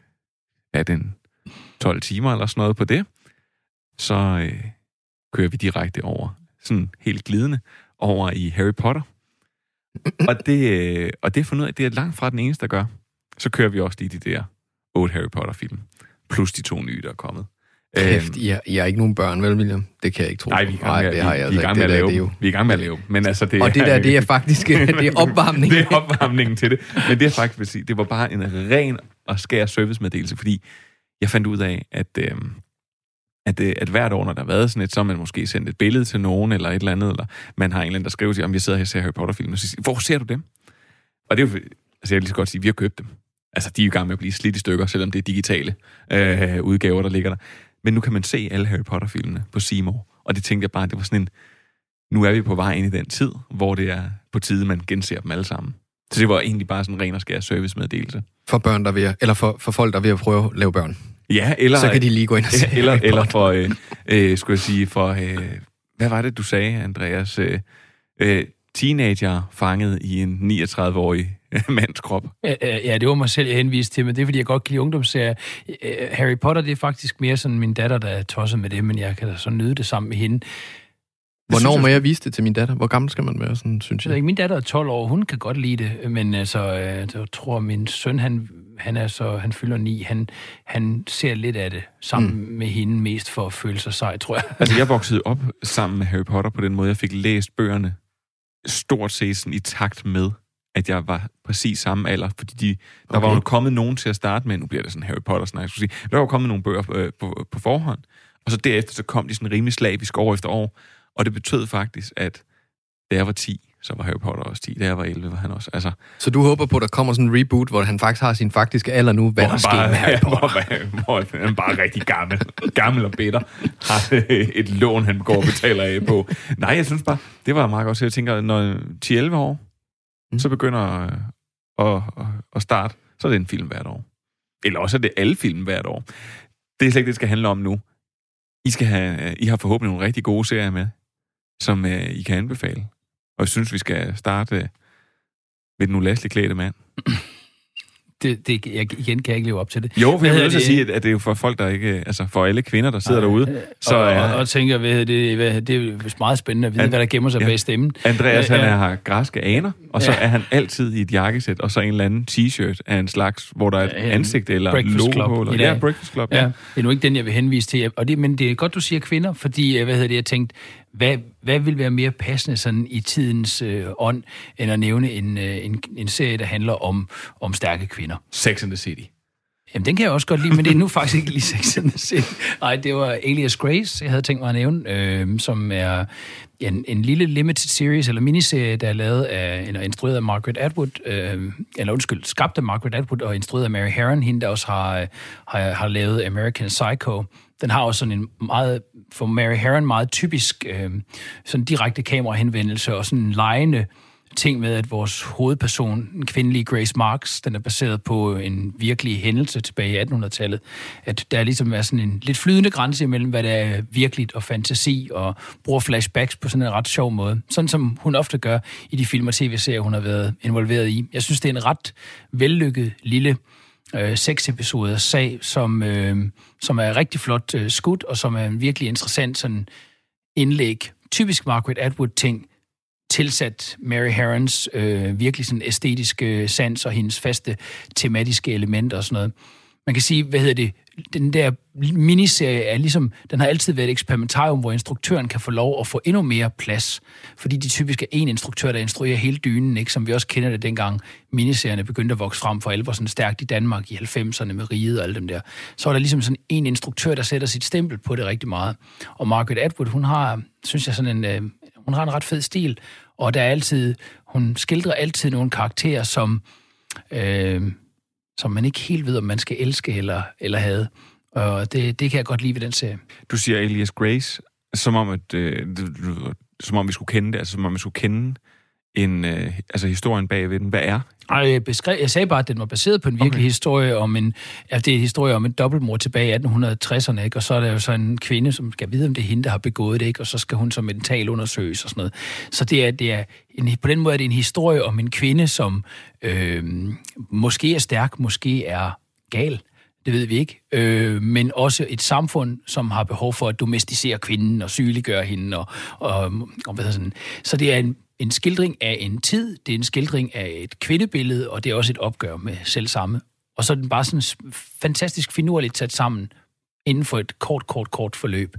hvad den, 12 timer eller sådan noget på det, så øh, kører vi direkte over, sådan helt glidende, over i Harry Potter. og det, øh, og det er fundet ud af, det er langt fra den eneste, der gør. Så kører vi også lige de der otte Harry Potter-film, plus de to nye, der er kommet. Kæft, I har, I har ikke nogen børn, vel, William? Det kan jeg ikke tro. Nej, vi er i gang med, det har jeg vi, vi er altså gang med at lave det jo-. Vi er i gang med at lave. Men altså, det Og det der, det er faktisk det er opvarmning. det er opvarmningen til det. Men det er faktisk vil sige, det var bare en ren og skær servicemeddelelse, fordi jeg fandt ud af, at, øh, at, øh, at hvert år, når der har været sådan et, så man måske sendt et billede til nogen, eller et eller andet, eller man har en eller anden, der skriver til, om jeg sidder her og ser Harry Potter-film, og siger, hvor ser du dem? Og det er jo, altså jeg vil lige så godt sige, vi har købt dem. Altså, de er jo i gang med at blive slidt i stykker, selvom det er digitale øh, udgaver, der ligger der. Men nu kan man se alle Harry Potter-filmene på Seymour. Og det tænkte jeg bare, det var sådan en... Nu er vi på vej ind i den tid, hvor det er på tide, man genser dem alle sammen. Så det var egentlig bare sådan en ren og skær servicemeddelelse. For børn, der vil, eller for, for folk, der vil prøve at lave børn. Ja, eller... Så kan de lige gå ind og se Eller, eller for, øh, øh, skulle jeg sige, for... Øh, hvad var det, du sagde, Andreas? Øh, øh, teenager fanget i en 39-årig mands krop. Ja, det var mig selv, jeg henviste til, men det er, fordi jeg godt kan lide ungdomsserier. Øh, Harry Potter, det er faktisk mere sådan min datter, der er tosset med det, men jeg kan da så nyde det sammen med hende. Hvornår må jeg vise det til min datter? Hvor gammel skal man være, sådan, synes Jeg jeg? ikke, min datter er 12 år, hun kan godt lide det, men altså, øh, jeg tror, min søn, han, han er så, han fylder 9, han, han ser lidt af det sammen mm. med hende, mest for at føle sig sej, tror jeg. Altså, jeg voksede op sammen med Harry Potter på den måde, jeg fik læst bøgerne stort set sådan i takt med, at jeg var præcis samme alder, fordi de, der okay. var jo kommet nogen til at starte med, nu bliver det sådan Harry Potter-snak, jeg skulle sige, der var kommet nogle bøger øh, på, på forhånd, og så derefter så kom de sådan rimelig slavisk år efter år, og det betød faktisk, at da jeg var 10, så var Harry Potter også 10, da jeg var 11, var han også, altså, Så du håber på, at der kommer sådan en reboot, hvor han faktisk har sin faktiske alder nu, hvad der sker med Harry Potter? hvor, hvor han bare er rigtig gammel, gammel og bitter, har et lån, han går og betaler af på. Nej, jeg synes bare, det var meget godt, så jeg tænker, når 10-11 år, mm. så begynder øh, at, at, at starte, så er det en film hvert år. Eller også er det alle film hvert år. Det er slet ikke det, det skal handle om nu. I, skal have, I har forhåbentlig nogle rigtig gode serier med, som uh, I kan anbefale. Og jeg synes, vi skal starte uh, med den ulæstelige klædte mand. det, det, jeg, igen kan jeg ikke leve op til det. Jo, for jeg vil det? sige, at, at det er jo for folk, der ikke... Altså for alle kvinder, der sidder derude, så og, er... og, og tænker, hvad, det, hvad, det er meget spændende at vide, An- hvad der gemmer sig ja. bag stemmen. Andreas, Øh, han er, har græske aner, og så Ja. er han altid i et jakkesæt, og så en eller anden t-shirt af en slags, hvor der er et Ja, ansigt eller Breakfast logo Club. Eller, ja, Breakfast Club, Ja. ja. Det er nu ikke den, jeg vil henvise til. Og det, men det er godt, du siger kvinder, fordi, øh, hvad hedder det, jeg tænkte, hvad, hvad vil være mere passende sådan i tidens øh, ånd, end at nævne en, øh, en, en serie, der handler om, om stærke kvinder? Sex and the City. Jamen, den kan jeg også godt lide, men det er nu faktisk ikke lige Sex and the City. Nej, det var Alias Grace, jeg havde tænkt mig at nævne, øh, som er en, en lille limited series, eller miniserie, der er lavet af, eller instrueret af Margaret Atwood, øh, eller undskyld, skabt af Margaret Atwood og instrueret af Mary Herron, hende der også har, har, har lavet American Psycho. Den har også sådan en meget, for Mary Herron, meget typisk øh, sådan direkte kamerahenvendelse og sådan en lejende ting med, at vores hovedperson, den kvindelige Grace Marks, den er baseret på en virkelig hændelse tilbage i 1800-tallet. At der er ligesom er sådan en lidt flydende grænse imellem, hvad der er virkeligt og fantasi, og bruger flashbacks på sådan en ret sjov måde. Sådan som hun ofte gør i de film og tv-serier, hun har været involveret i. Jeg synes, det er en ret vellykket lille øh, seks episoder sag, som, øh, som er rigtig flot øh, skudt, og som er en virkelig interessant sådan indlæg. Typisk Margaret Atwood-ting, tilsat Mary Herrons øh, virkelig sådan æstetiske sans og hendes faste tematiske elementer og sådan noget. Man kan sige, hvad hedder det, den der miniserie er ligesom, den har altid været et eksperimentarium, hvor instruktøren kan få lov at få endnu mere plads, fordi de typisk er en instruktør, der instruerer hele dynen, ikke? som vi også kender det dengang miniserierne begyndte at vokse frem for alvor sådan stærkt i Danmark i 90'erne med riget og alle dem der. Så er der ligesom sådan en instruktør, der sætter sit stempel på det rigtig meget. Og Margaret Atwood, hun har, synes jeg, sådan en, øh, hun har en ret fed stil, og der er altid, hun skildrer altid nogle karakterer, som, øh, som man ikke helt ved, om man skal elske eller, eller have. Og det, det kan jeg godt lide ved den serie. Du siger Alias Grace, som om, at, øh, som om vi skulle kende det, altså som om vi skulle kende en, øh, altså historien bagved den. Hvad er? Ej, jeg, beskrev, jeg sagde bare, at den var baseret på en virkelig okay. historie om en, ja, det er en historie om en dobbeltmor tilbage i 1860'erne, ikke? og så er der jo så en kvinde, som skal vide, om det er hende, der har begået det, ikke? og så skal hun så mental undersøges og sådan noget. Så det er, det er en, på den måde er det en historie om en kvinde, som øh, måske er stærk, måske er gal, det ved vi ikke, øh, men også et samfund, som har behov for at domesticere kvinden og sygeliggøre hende. Og, og, og hvad sådan. Så det er en, en skildring af en tid, det er en skildring af et kvindebillede, og det er også et opgør med selv samme. Og så er den bare sådan fantastisk finurligt sat sammen inden for et kort, kort, kort forløb.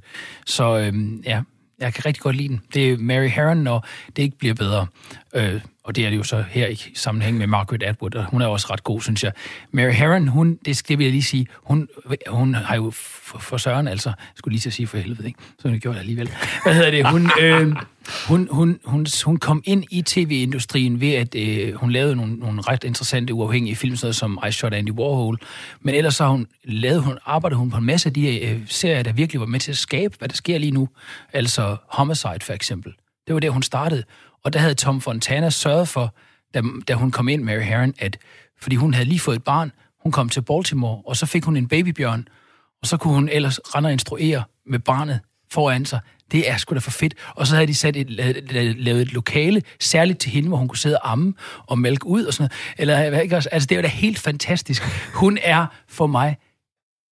Så øhm, ja, jeg kan rigtig godt lide den. Det er Mary Herron, og det ikke bliver bedre. Øh, og det er det jo så her i sammenhæng med Margaret Atwood, og hun er også ret god, synes jeg. Mary Herron, hun, det, det vil jeg lige sige, hun, hun har jo for, for søren, altså, skulle lige til at sige for helvede, ikke? Så hun gjorde det alligevel. Hvad hedder det? Hun, øh, hun, hun, hun, hun kom ind i tv-industrien ved, at øh, hun lavede nogle, nogle ret interessante uafhængige film, sådan noget som I Shot Andy Warhol. Men ellers så hun, lavede hun, arbejdede hun på en masse af de øh, serier, der virkelig var med til at skabe, hvad der sker lige nu. Altså Homicide for eksempel. Det var der, hun startede. Og der havde Tom Fontana sørget for, da, da hun kom ind, Mary Herron, at fordi hun havde lige fået et barn, hun kom til Baltimore, og så fik hun en babybjørn, og så kunne hun ellers rende og instruere med barnet foran sig. Det er sgu da for fedt. Og så havde de sat et, lavet, lavet et lokale særligt til hende, hvor hun kunne sidde og amme og mælke ud og sådan noget. Eller, hvad, ikke også? Altså, det er jo da helt fantastisk. Hun er for mig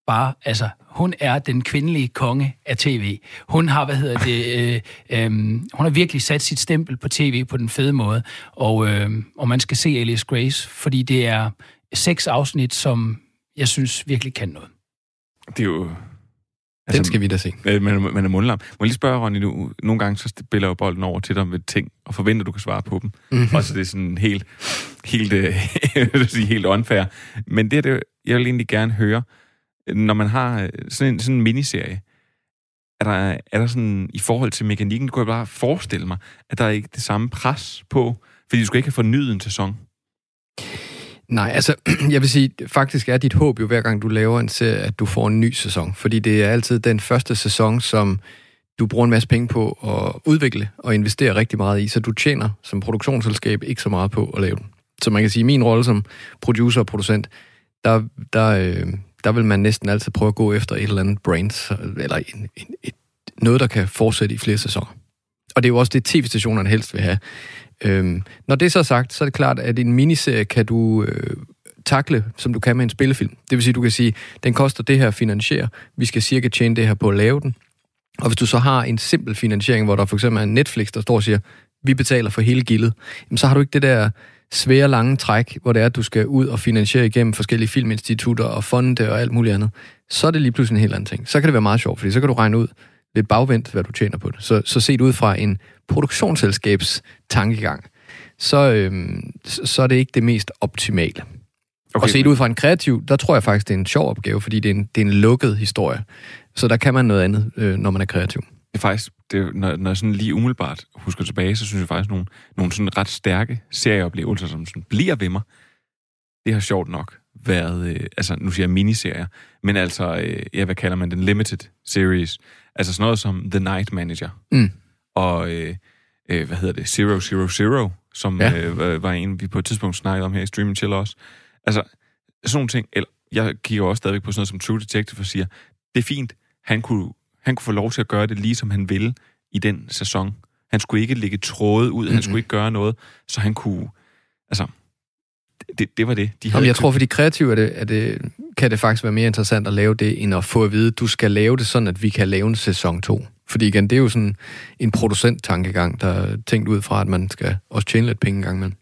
bare, altså, hun er den kvindelige konge af tv. Hun har, hvad hedder det, øh, øh, hun har virkelig sat sit stempel på tv på den fede måde, og, øh, og man skal se Alias Grace, fordi det er seks afsnit, som jeg synes virkelig kan noget. Det er jo... Den skal vi da se. Man, man er mundlam. Må jeg lige spørge, Ronny, nu, nogle gange så spiller jo bolden over til dig med ting, og forventer, du kan svare på dem. Mhm. Mm-hmm. Og så det er sådan helt, helt, øh, jeg vil sige, helt unfair. Men det er det, jeg vil egentlig gerne høre, når man har øh, sådan en, sådan en miniserie, er der, er der sådan, i forhold til mekanikken, kunne jeg bare forestille mig, at der er ikke det samme pres på, fordi du skal ikke have fornyet en sæson. Nej, altså, jeg vil sige, faktisk er dit håb jo hver gang du laver en serie, at du får en ny sæson. Fordi det er altid den første sæson, som du bruger en masse penge på at udvikle og investere rigtig meget i, så du tjener som produktionsselskab ikke så meget på at lave den. Så man kan sige, at min rolle som producer og producent, der, der, øh, der vil man næsten altid prøve at gå efter et eller andet brand, eller en, en, et, noget, der kan fortsætte i flere sæsoner. Og det er jo også det, tv-stationerne helst vil have. Øhm, når det er så sagt, så er det klart, at en miniserie kan du... Øh, takle, som du kan med en spillefilm. Det vil sige, du kan sige, den koster det her at finansiere, vi skal cirka tjene det her på at lave den. Og hvis du så har en simpel finansiering, hvor der for eksempel er Netflix, der står og siger, vi betaler for hele gildet, jamen så har du ikke det der svære lange træk, hvor det er, at du skal ud og finansiere igennem forskellige filminstitutter og fonde og alt muligt andet. Så er det lige pludselig en helt anden ting. Så kan det være meget sjovt, fordi så kan du regne ud lidt bagvendt, hvad du tjener på det. Så, så set ud fra en produktionsselskabs tankegang, så, øhm, så er det ikke det mest optimale. Okay, og set ud fra en kreativ, der tror jeg faktisk, det er en sjov opgave, fordi det er en, det er en lukket historie. Så der kan man noget andet, øh, når man er kreativ. Det er faktisk, det, når, når jeg sådan lige umiddelbart husker tilbage, så synes jeg faktisk, nogle, nogle sådan ret stærke serieoplevelser, som sådan bliver ved mig, det har sjovt nok været, øh, altså nu siger jeg miniserier, men altså, øh, ja, hvad kalder man den, limited series. Altså sådan noget som The Night Manager. Mm. Og, øh, øh, hvad hedder det, Zero Zero Zero, som ja. øh, var en, vi på et tidspunkt snakkede om her i Streaming Chill også. Altså, sådan nogle ting, eller jeg kigger også stadigvæk på sådan noget som True Detective og siger, det er fint, han kunne, han kunne få lov til at gøre det lige som han ville i den sæson. Han skulle ikke lægge tråde ud, mm-hmm. han skulle ikke gøre noget, så han kunne, altså, det, det var det. De havde Jamen, jeg tror, for de kreative er det, er det, kan det faktisk være mere interessant at lave det, end at få at vide, at du skal lave det sådan, at vi kan lave en sæson 2. Fordi igen, det er jo sådan en producent-tankegang, der er tænkt ud fra, at man skal også tjene lidt penge engang imellem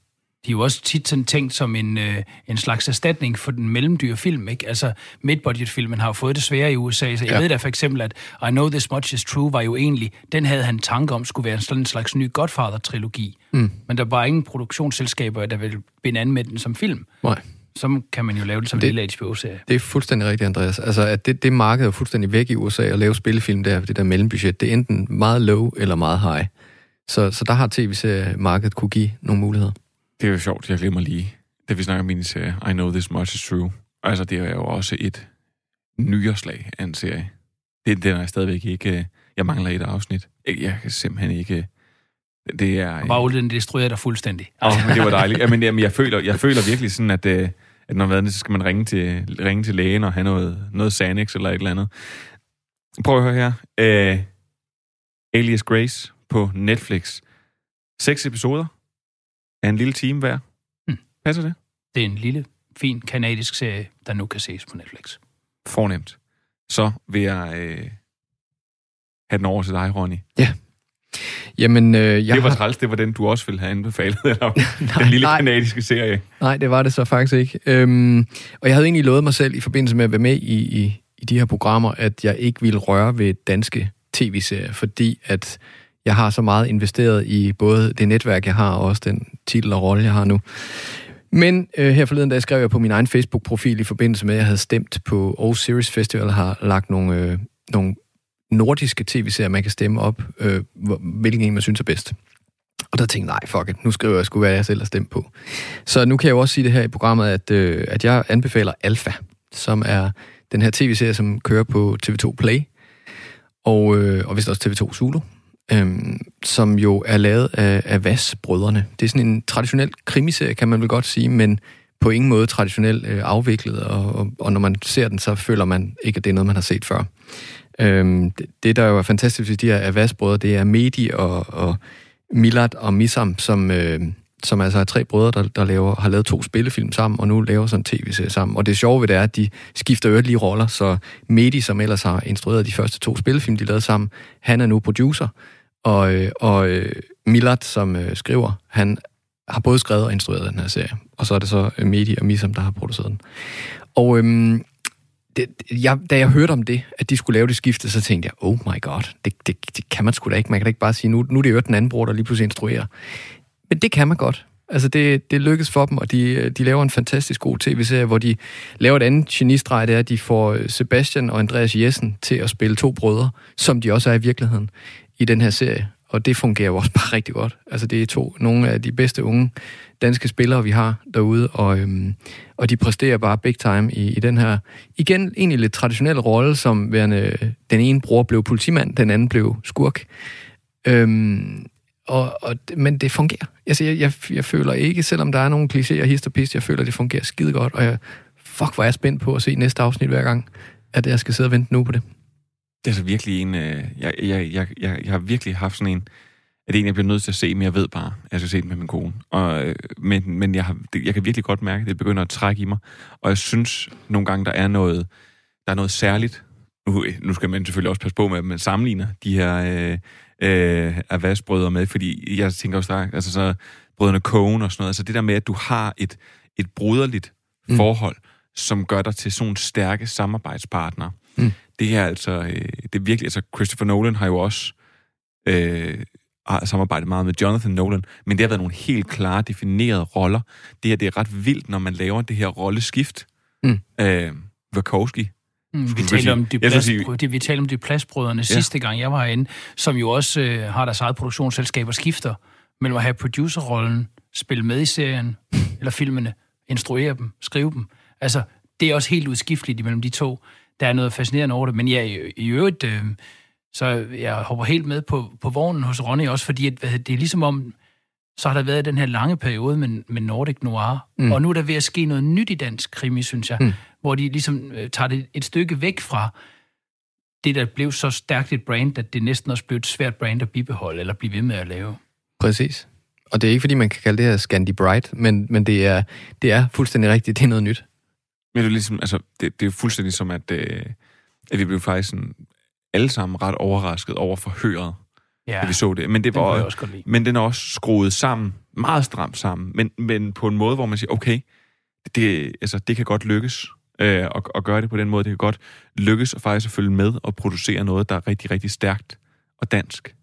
de er jo også tit sådan tænkt som en, øh, en slags erstatning for den mellemdyre film. Ikke? Altså, midtbudget-filmen har jo fået det svære i USA, så jeg ja. ved da for eksempel, at I Know This Much Is True var jo egentlig, den havde han tanke om, skulle være sådan en slags ny Godfather-trilogi. Mm. Men der var ingen produktionsselskaber, der ville binde an med den som film. Nej. Så kan man jo lave det som det, en lille HBO-serie. Det er fuldstændig rigtigt, Andreas. Altså, at det, det marked er fuldstændig væk i USA at lave spillefilm der, det der mellembudget. Det er enten meget low eller meget high. Så, så der har tv-seriemarkedet kunne give nogle muligheder. Det er jo sjovt, jeg glemmer lige, da vi snakker om miniserie, I Know This Much Is True. Altså, det er jo også et nyerslag af en serie. Det, den er stadigvæk ikke... øh, Jeg mangler et afsnit. Jeg kan simpelthen ikke... Det er... Bare olden destruerer dig fuldstændig. Åh, oh, men det var dejligt. Jamen, jamen, jeg, føler, jeg føler virkelig sådan, at, øh, at når man så skal man ringe til, ringe til lægen og have noget, noget Xanax eller et eller andet. Prøv at høre her. Uh, Alias Grace på Netflix. Seks episoder af en lille time hver. Hmm. Passer det? Det er en lille, fin kanadisk serie, der nu kan ses på Netflix. Fornemt. Så vil jeg øh, have den over til dig, Ronny. Ja. Jamen, øh, jeg det var har... træls, det var den, du også ville have anbefalet, eller nej, den lille nej. kanadiske serie. Nej, det var det så faktisk ikke. Øhm, og jeg havde egentlig lovet mig selv i forbindelse med at være med i, i, i de her programmer, at jeg ikke ville røre ved danske tv-serier, fordi at jeg har så meget investeret i både det netværk, jeg har, og også den titel og rolle, jeg har nu. Men øh, her forleden dag skrev jeg på min egen Facebook-profil i forbindelse med, at jeg havde stemt på Aarhus Series Festival, har lagt nogle, øh, nogle nordiske tv-serier, man kan stemme op, øh, hvilken en man synes er bedst. Og der tænkte jeg, nej, fuck it, nu skriver jeg sgu, hvad jeg selv har stemt på. Så nu kan jeg jo også sige det her i programmet, at, øh, at jeg anbefaler Alpha, som er den her tv-serie, som kører på TV2 Play, og, øh, og vist også TV2 Zulu øhm, som jo er lavet af, af Vas-brødrene. Det er sådan en traditionel krimiserie, kan man vel godt sige, men på ingen måde traditionelt øh, afviklet, og, og, og når man ser den, så føler man ikke, at det er noget, man har set før. Øhm, det, det, der jo er fantastisk ved de her Avas-brødre, det er Medi og, og Milad og Misam, som, øh, som altså er tre brødre, der, der laver, har lavet to spillefilm sammen, og nu laver sådan en tv-serie sammen. Og det sjove ved det er, at de skifter øvrigt lige roller, så Medi, som ellers har instrueret de første to spillefilm, de lavede sammen, han er nu producer, og, øh, og øh, Millard, som øh, skriver, han har både skrevet og instrueret den her serie. Og så er det så Medi og Misam, der har produceret den. Og øhm, det, jeg, da jeg hørte om det, at de skulle lave det skifte, så tænkte jeg, oh my god, det, det, det kan man sgu da ikke. Man kan da ikke bare sige, nu, nu er det jo den anden bror, der lige pludselig instruerer. Men det kan man godt. Altså, det, det lykkes for dem, og de, de laver en fantastisk god tv-serie, hvor de laver et andet genistreg, det er, at de får øh, Sebastian og Andreas Jessen til at spille to brødre, som de også er i virkeligheden i den her serie. Og det fungerer jo også bare rigtig godt. Altså, det er to, nogle af de bedste unge danske spillere, vi har derude, og, øhm, og de præsterer bare big time i, i den her, igen, egentlig lidt traditionel rolle, som værende, øh, den ene bror blev politimand, den anden blev skurk. Øhm, og, og, men det fungerer. Altså, jeg, jeg, jeg føler ikke, selvom der er nogle klichéer, hist og pist, jeg føler, det fungerer skide godt, og jeg, fuck, hvor er jeg spændt på at se næste afsnit hver gang, at jeg skal sidde og vente nu på det. Det er så virkelig en... Øh, jeg, jeg, jeg, jeg, jeg har virkelig haft sådan en... At det er en, jeg bliver nødt til at se, men jeg ved bare, at jeg skal se den med min kone. Og, øh, men men jeg, har, det, jeg kan virkelig godt mærke, at det begynder at trække i mig. Og jeg synes nogle gange, der er noget, der er noget særligt. Nu, øh, nu skal man selvfølgelig også passe på med, at man sammenligner de her øh, øh, Avas-brødre med, fordi jeg tænker jo straks, altså så brødrene Coen og sådan noget, altså det der med, at du har et, et bruderligt mm. forhold, som gør dig til sådan stærke samarbejdspartnere. Mm. Det her altså, øh, det er virkelig, altså Christopher Nolan har jo også øh, har samarbejdet meget med Jonathan Nolan, men det har været nogle helt klare, definerede roller. Det her, det er ret vildt, når man laver det her rolleskift. Mm. Øh, Wachowski. Mm, vi talte sige- om de plads, det, vi talte om de pladsbrødrene Ja. sidste gang, jeg var herinde, som jo også øh, har deres eget produktionsselskab og skifter mellem at have producerrollen, spille med i serien eller filmene, instruere dem, skrive dem. Altså, det er også helt udskifteligt imellem de to. Der er noget fascinerende over det, men ja, i, i øvrigt, øh, så jeg hopper helt med på, på vognen hos Ronny også, fordi at, hvad det er ligesom om, så har der været den her lange periode med, med Nordic Noir, mm. og nu er der ved at ske noget nyt i dansk krimi, synes jeg, Mm. Hvor de ligesom øh, tager det et stykke væk fra det, der blev så stærkt et brand, at det næsten også blev et svært brand at bibeholde eller blive ved med at lave. Præcis. Og det er ikke, fordi man kan kalde det her Scandi Bright, men, men det, er, det er fuldstændig rigtigt. Det er noget nyt. Men det er ligesom, altså, det, det er jo fuldstændig som, at, øh, at vi blev faktisk sådan, alle sammen ret overrasket over forhøret, Ja, da vi så det. Men det var, også godt lide. men den er også skruet sammen, meget stramt sammen, men, men på en måde, hvor man siger, okay, det, altså, det kan godt lykkes øh, at, at gøre det på den måde. Det kan godt lykkes at faktisk at følge med og producere noget, der er rigtig, rigtig stærkt og dansk.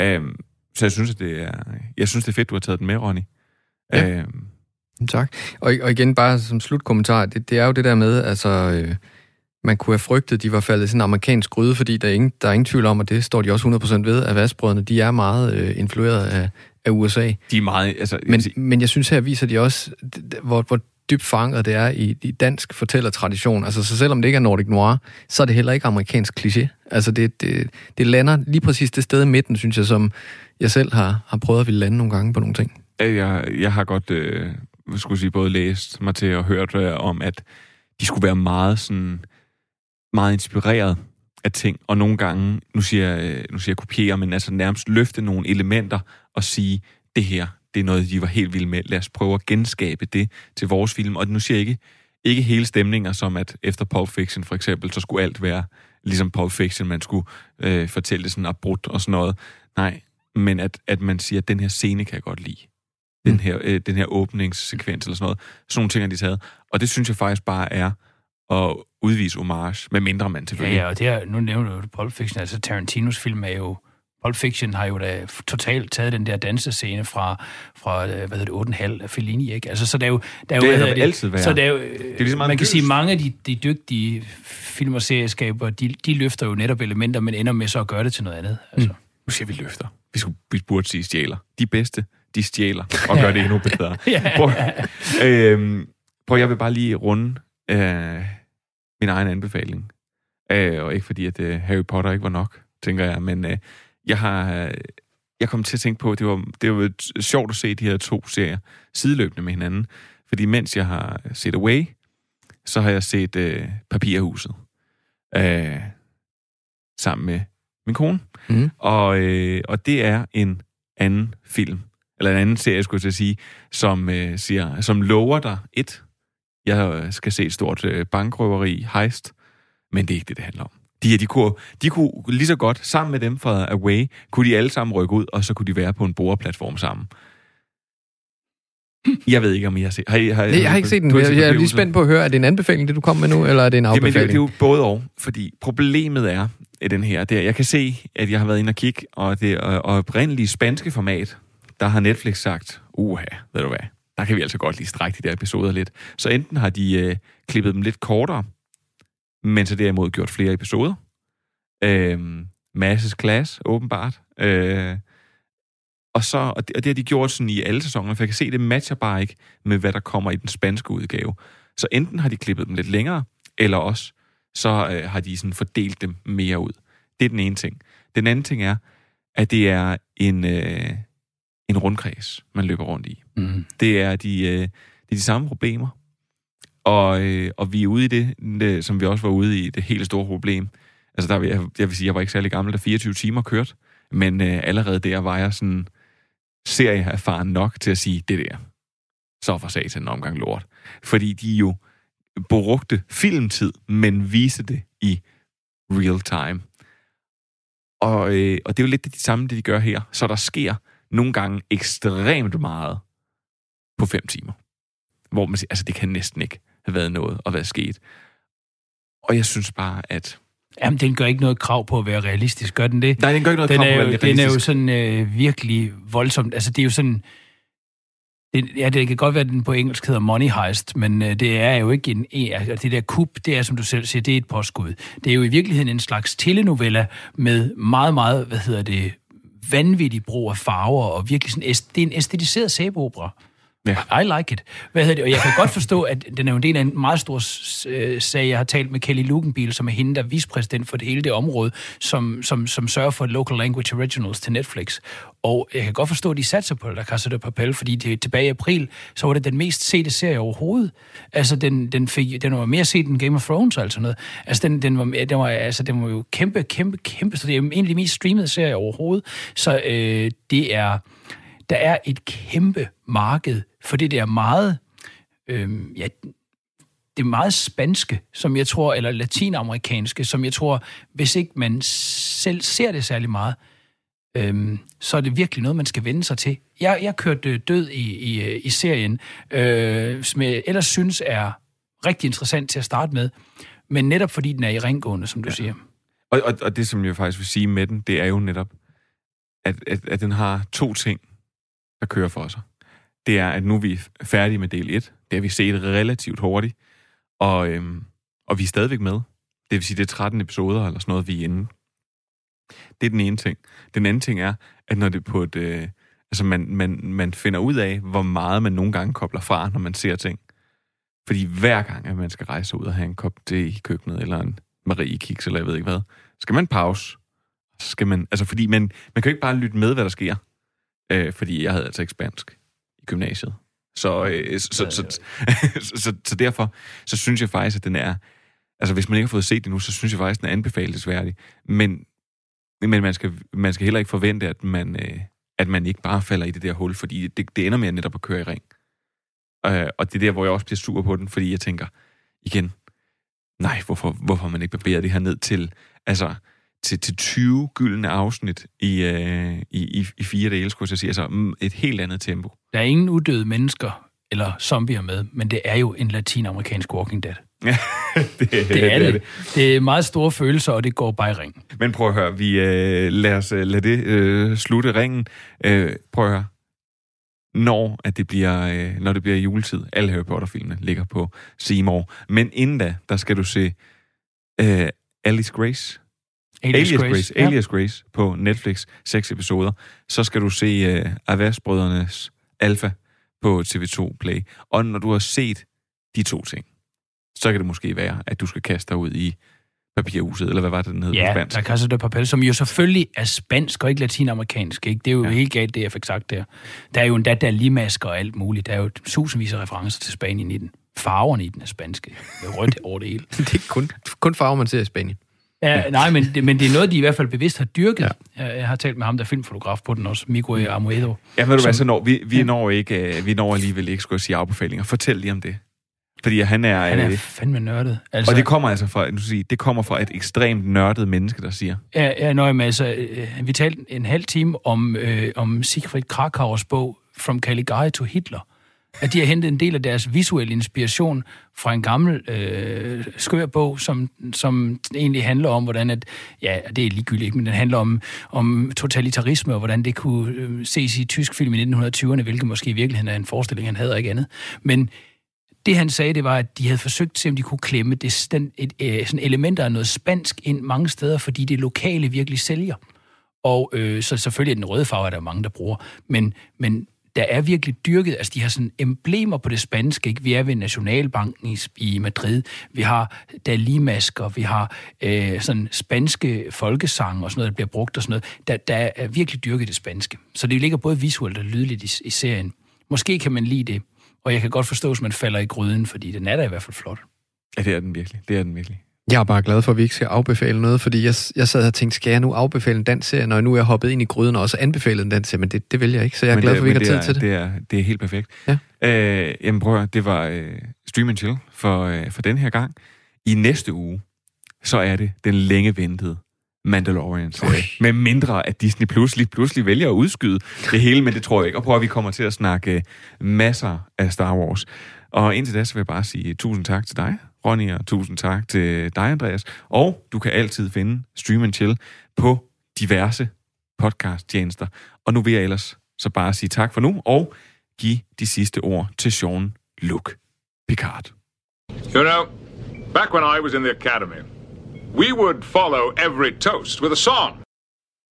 Um, så jeg synes, at det er, jeg synes, det er fedt, du har taget den med, Ronny. Ja. Øhm, Tak. Og, og igen, bare som slutkommentar, det, det er jo det der med, altså, øh, man kunne have frygtet, de var faldet i sådan en amerikansk gryde, fordi der er, ingen, der er ingen tvivl om, og det står de også 100% ved, at Vasbrødrene, de er meget øh, influeret af, af USA. de er meget... Altså, Men, men jeg synes, her viser de også, hvor, hvor dybt forankret det er i, i dansk fortællertradition. Altså, så selvom det ikke er Nordic Noir, så er det heller ikke amerikansk kliché. Altså, det, det, det lander lige præcis det sted i midten, synes jeg, som jeg selv har, har prøvet at ville lande nogle gange på nogle ting. Jeg, jeg har godt, øh, hvad skulle sige, både læst mig til og hørt øh, om, at de skulle være meget sådan, meget inspireret af ting, og nogle gange, nu siger jeg, øh, nu siger jeg kopiere, men altså nærmest løfte nogle elementer og sige, det her, det er noget, de var helt vilde med. Lad os prøve at genskabe det til vores film. Og nu siger jeg ikke, ikke hele stemninger, som at efter Pulp Fiction for eksempel, så skulle alt være ligesom Pulp Fiction, man skulle øh, fortælle det sådan abrupt og sådan noget. Nej, men at, at man siger, at den her scene kan jeg godt lide. Den her, øh, den her åbningssekvens eller sådan noget. Sådan nogle ting har de taget. Og det synes jeg faktisk bare er at udvise homage, med mindre man Ja, selvfølgelig. ja, og det er, nu nævner du Pulp Fiction, altså Tarantinos film er jo, Pulp Fiction har jo da totalt taget den der dansescene fra, fra øh, hvad hedder det, 8,5 af Fellini, ikke? Altså, så der er jo... Der er jo Det hvad har det altid været. Så der er jo, Det er ligesom man kan gys. sige, mange af de, de dygtige film- og serieskaber, de, de løfter jo netop elementer, men ender med så at gøre det til noget andet. Altså. Mm. Nu siger vi løfter. Vi, skulle, vi burde sige stjæler. De bedste, de stjæler og gør det endnu bedre. Ja. Prøv, øhm, prøv, jeg vil bare lige runde øh, min egen anbefaling. Øh, og ikke fordi, at øh, Harry Potter ikke var nok, tænker jeg, men øh, jeg har... Øh, jeg kom til at tænke på, at det var, det var sjovt at se de her to serier sideløbende med hinanden. Fordi mens jeg har set Away, så har jeg set øh, Papirhuset. Øh, sammen med min kone. Mm. Og, øh, og det er en anden film, eller en anden serie, skulle jeg sige, som, øh, siger, som lover dig et, jeg skal se et stort øh, bankrøveri, heist, men det er ikke det, det handler om. De, her, de, kunne, de kunne lige så godt, sammen med dem fra Away, kunne de alle sammen rykke ud, og så kunne de være på en boreplatform sammen. Jeg ved ikke, om I har set... Har I, har, Nej, jeg har ikke set den. Jeg, jeg er lige spændt på at høre, er det en anbefaling, det du kom med nu, eller er det en Jamen, det, afbefaling? det er jo både og, fordi problemet er i den her, det er, jeg kan se, at jeg har været inde og kigge, og det og, og oprindelige spanske format, der har Netflix sagt, uha, ved du hvad, der kan vi altså godt lige strække de der episoder lidt. Så enten har de øh, klippet dem lidt kortere, men så derimod gjort flere episoder. Øh, Masses Class, åbenbart. Øh, og, så, og, det, og det har de gjort sådan i alle sæsoner, for jeg kan se, det matcher bare ikke med, hvad der kommer i den spanske udgave. Så enten har de klippet dem lidt længere, eller også så øh, har de sådan fordelt dem mere ud. Det er den ene ting. Den anden ting er, at det er en, øh, en rundkreds, man løber rundt i. Mm. Det er de, øh, det er de samme problemer. Og, øh, og vi er ude i det, det, som vi også var ude i, det helt store problem. Altså, der jeg, jeg vil sige, jeg var ikke særlig gammel, da 24 timer kørt. Men øh, allerede der var jeg sådan serieerfaren nok til at sige, det der, så for satan en omgang lort. Fordi de jo brugte filmtid, men viste det i real time. Og, øh, og det er jo lidt det samme, det de gør her. Så der sker nogle gange ekstremt meget på fem timer. Hvor man siger, altså det kan næsten ikke været noget og være sket. Og jeg synes bare, at... Jamen, den gør ikke noget krav på at være realistisk, gør den det? Nej, den gør ikke noget den krav på at være Den er jo realistisk. sådan øh, virkelig voldsomt. Altså, det er jo sådan... Det, ja, det kan godt være, at den på engelsk hedder Money Heist, men øh, det er jo ikke en... en- Altså, det der kup, det er, som du selv siger, det er et påskud. Det er jo i virkeligheden en slags telenovella med meget, meget, hvad hedder det, vanvittig brug af farver, og virkelig sådan... Det er en æstetiseret sæbeopera. Ja. I like it. Hvad hedder det? Og jeg kan godt forstå, at den er jo en del af en meget stor øh, sag. Jeg har talt med Kelly Lugenbiel, som er hende, der er vicepræsident for det hele det område, som, som, som sørger for local language originals til Netflix. Og jeg kan godt forstå, at de satser på La Casa de Papel, fordi det, tilbage i april, så var det den mest sete serie overhovedet. Altså, den, den, fik, den var mere set end Game of Thrones, altså noget. Altså, den, den, var, den, var, altså, den var jo kæmpe, kæmpe, kæmpe, så det er jo en af de mest streamede serier overhovedet. Så øh, det er der er et kæmpe marked for det der meget, øhm, ja, det meget spanske, som jeg tror, eller latinamerikanske, som jeg tror, hvis ikke man selv ser det særlig meget, øhm, så er det virkelig noget, man skal vende sig til. Jeg, jeg kørte død i, i, i serien, øh, som jeg ellers synes er rigtig interessant til at starte med, men netop fordi den er i ringgående, som du ja. siger. Og, og, og det, som jeg faktisk vil sige med den, det er jo netop, at, at, at den har to ting, der kører for sig. Det er, at nu er vi færdige med del 1. Det har vi set relativt hurtigt. Og, øhm, og vi er stadigvæk med. Det vil sige, det er 13 episoder eller sådan noget, vi er inde. Det er den ene ting. Den anden ting er, at når det på et... Øh, altså, man, man, man finder ud af, hvor meget man nogle gange kobler fra, når man ser ting. Fordi hver gang, at man skal rejse ud og have en kop te i køkkenet, eller en Marie Kiks, eller jeg ved ikke hvad, skal man pause. Så skal man, altså fordi man, man kan jo ikke bare lytte med, hvad der sker. Øh, fordi jeg havde altså ikke spansk i gymnasiet. Så, øh, så, så, så, så, så, så derfor, så synes jeg faktisk, at den er, altså hvis man ikke har fået set det nu, så synes jeg faktisk, at den er anbefalesværdig. Men, men man, skal, man skal heller ikke forvente, at man, øh, at man ikke bare falder i det der hul, fordi det, det ender med netop at køre i ring. Øh, og det er der, hvor jeg også bliver sur på den, fordi jeg tænker, igen, nej, hvorfor, hvorfor man ikke barberet det her ned til, altså, til, til 20 gyldne afsnit i, øh, i, i, i fire dele, skulle jeg sige. Altså mm, et helt andet tempo. Der er ingen uddøde mennesker eller zombier med, men det er jo en latinamerikansk Walking Dead. Ja, det, Det er det. Det er meget store følelser, og det går bare i ring. Men prøv at høre, vi øh, lad os øh, lad det øh, slutte ringen. Øh, prøv at høre. Når, at det bliver, øh, når det bliver juletid, alle Harry Potter-filmene ligger på Seymour. Men inden da, der skal du se øh, Alice Grace. Alias Alias Grace, Grace, ja. Alias Grace på Netflix, seks episoder. Så skal du se uh, Avas-brødrenes Alpha på TV2 Play. Og når du har set de to ting, så kan det måske være, at du skal kaste dig ud i papirhuset, eller hvad var det, den hed på Ja, spansk? La Casa de Papel, som jo selvfølgelig er spansk og ikke latinamerikansk. Ikke? Det er jo ja. helt galt, det jeg fik sagt der. Der er jo endda der limasker og alt muligt. Der er jo tusindvis af referencer til Spanien i den. Farverne i den er spanske. Med rødt over det hele. det er kun, kun farver, man ser i Spanien. Ja, nej, men det, men det er noget, de i hvert fald bevidst har dyrket. Ja. Jeg, jeg har talt med ham, der er filmfotograf på den også, Miguel Amoedo. Ja, ved du hvad, så når, vi, vi, når ikke, uh, vi når alligevel ikke skulle sige afbefalinger. Fortæl lige om det. Fordi han er... Han er øh, fandme nørdet. Altså, og det kommer altså fra, nu sige, det kommer fra et ekstremt nørdet menneske, der siger. Ja, ja nøj, men altså, øh, vi talte en halv time om, øh, om Siegfried Krakauers bog From Caligari to Hitler. At de har hentet en del af deres visuelle inspiration fra en gammel øh, skør bog, som, som egentlig handler om, hvordan at, ja, det er ligegyldigt, ikke, men den handler om, om totalitarisme, og hvordan det kunne øh, ses i tysk film i 1920'erne, hvilket måske i virkeligheden er en forestilling, han havde og ikke andet. Men det han sagde, det var, at de havde forsøgt at se, om de kunne klemme det, den, et, øh, sådan elementer af noget spansk ind mange steder, fordi det lokale virkelig sælger. Og øh, så selvfølgelig den røde farve, er der mange, der bruger. Men, men der er virkelig dyrket, altså de har sådan emblemer på det spanske, ikke? Vi er ved Nationalbanken i, i Madrid, vi har Dalimasker, vi har øh, sådan spanske folkesange og sådan noget, der bliver brugt og sådan noget. Der, der er virkelig dyrket det spanske. Så det ligger både visuelt og lydligt i, i serien. Måske kan man lide det, og jeg kan godt forstå, hvis man falder i gryden, fordi den er da i hvert fald flot. Ja, det er den virkelig. Det er den virkelig. Jeg er bare glad for, at vi ikke skal afbefale noget, fordi jeg, jeg sad og tænkte, skal jeg nu afbefale en dansk serie, når jeg nu er hoppet ind i gryden og også anbefalet en dansk serie, men det, det vil jeg ikke, så jeg er Men glad for, at vi ikke har tid til det. Det er, det er helt perfekt. Ja. Øh, jamen prøv at det var øh, Stream and Chill for, øh, for den her gang. I næste uge, så er det den længe ventede Mandalorian-serie. Med mindre, at Disney pludselig, pludselig vælger at udskyde det hele, men det tror jeg ikke. Og prøv at vi kommer til at snakke masser af Star Wars. Og indtil da, så vil jeg bare sige tusind tak til dig, Ronny, og tusind tak til dig, Andreas. Og du kan altid finde Stream and Chill på diverse podcast-tjenester. Og nu vil jeg ellers så bare sige tak for nu, og give de sidste ord til Sean Luke Picard. You know, back when I was in the academy, we would follow every toast with a song.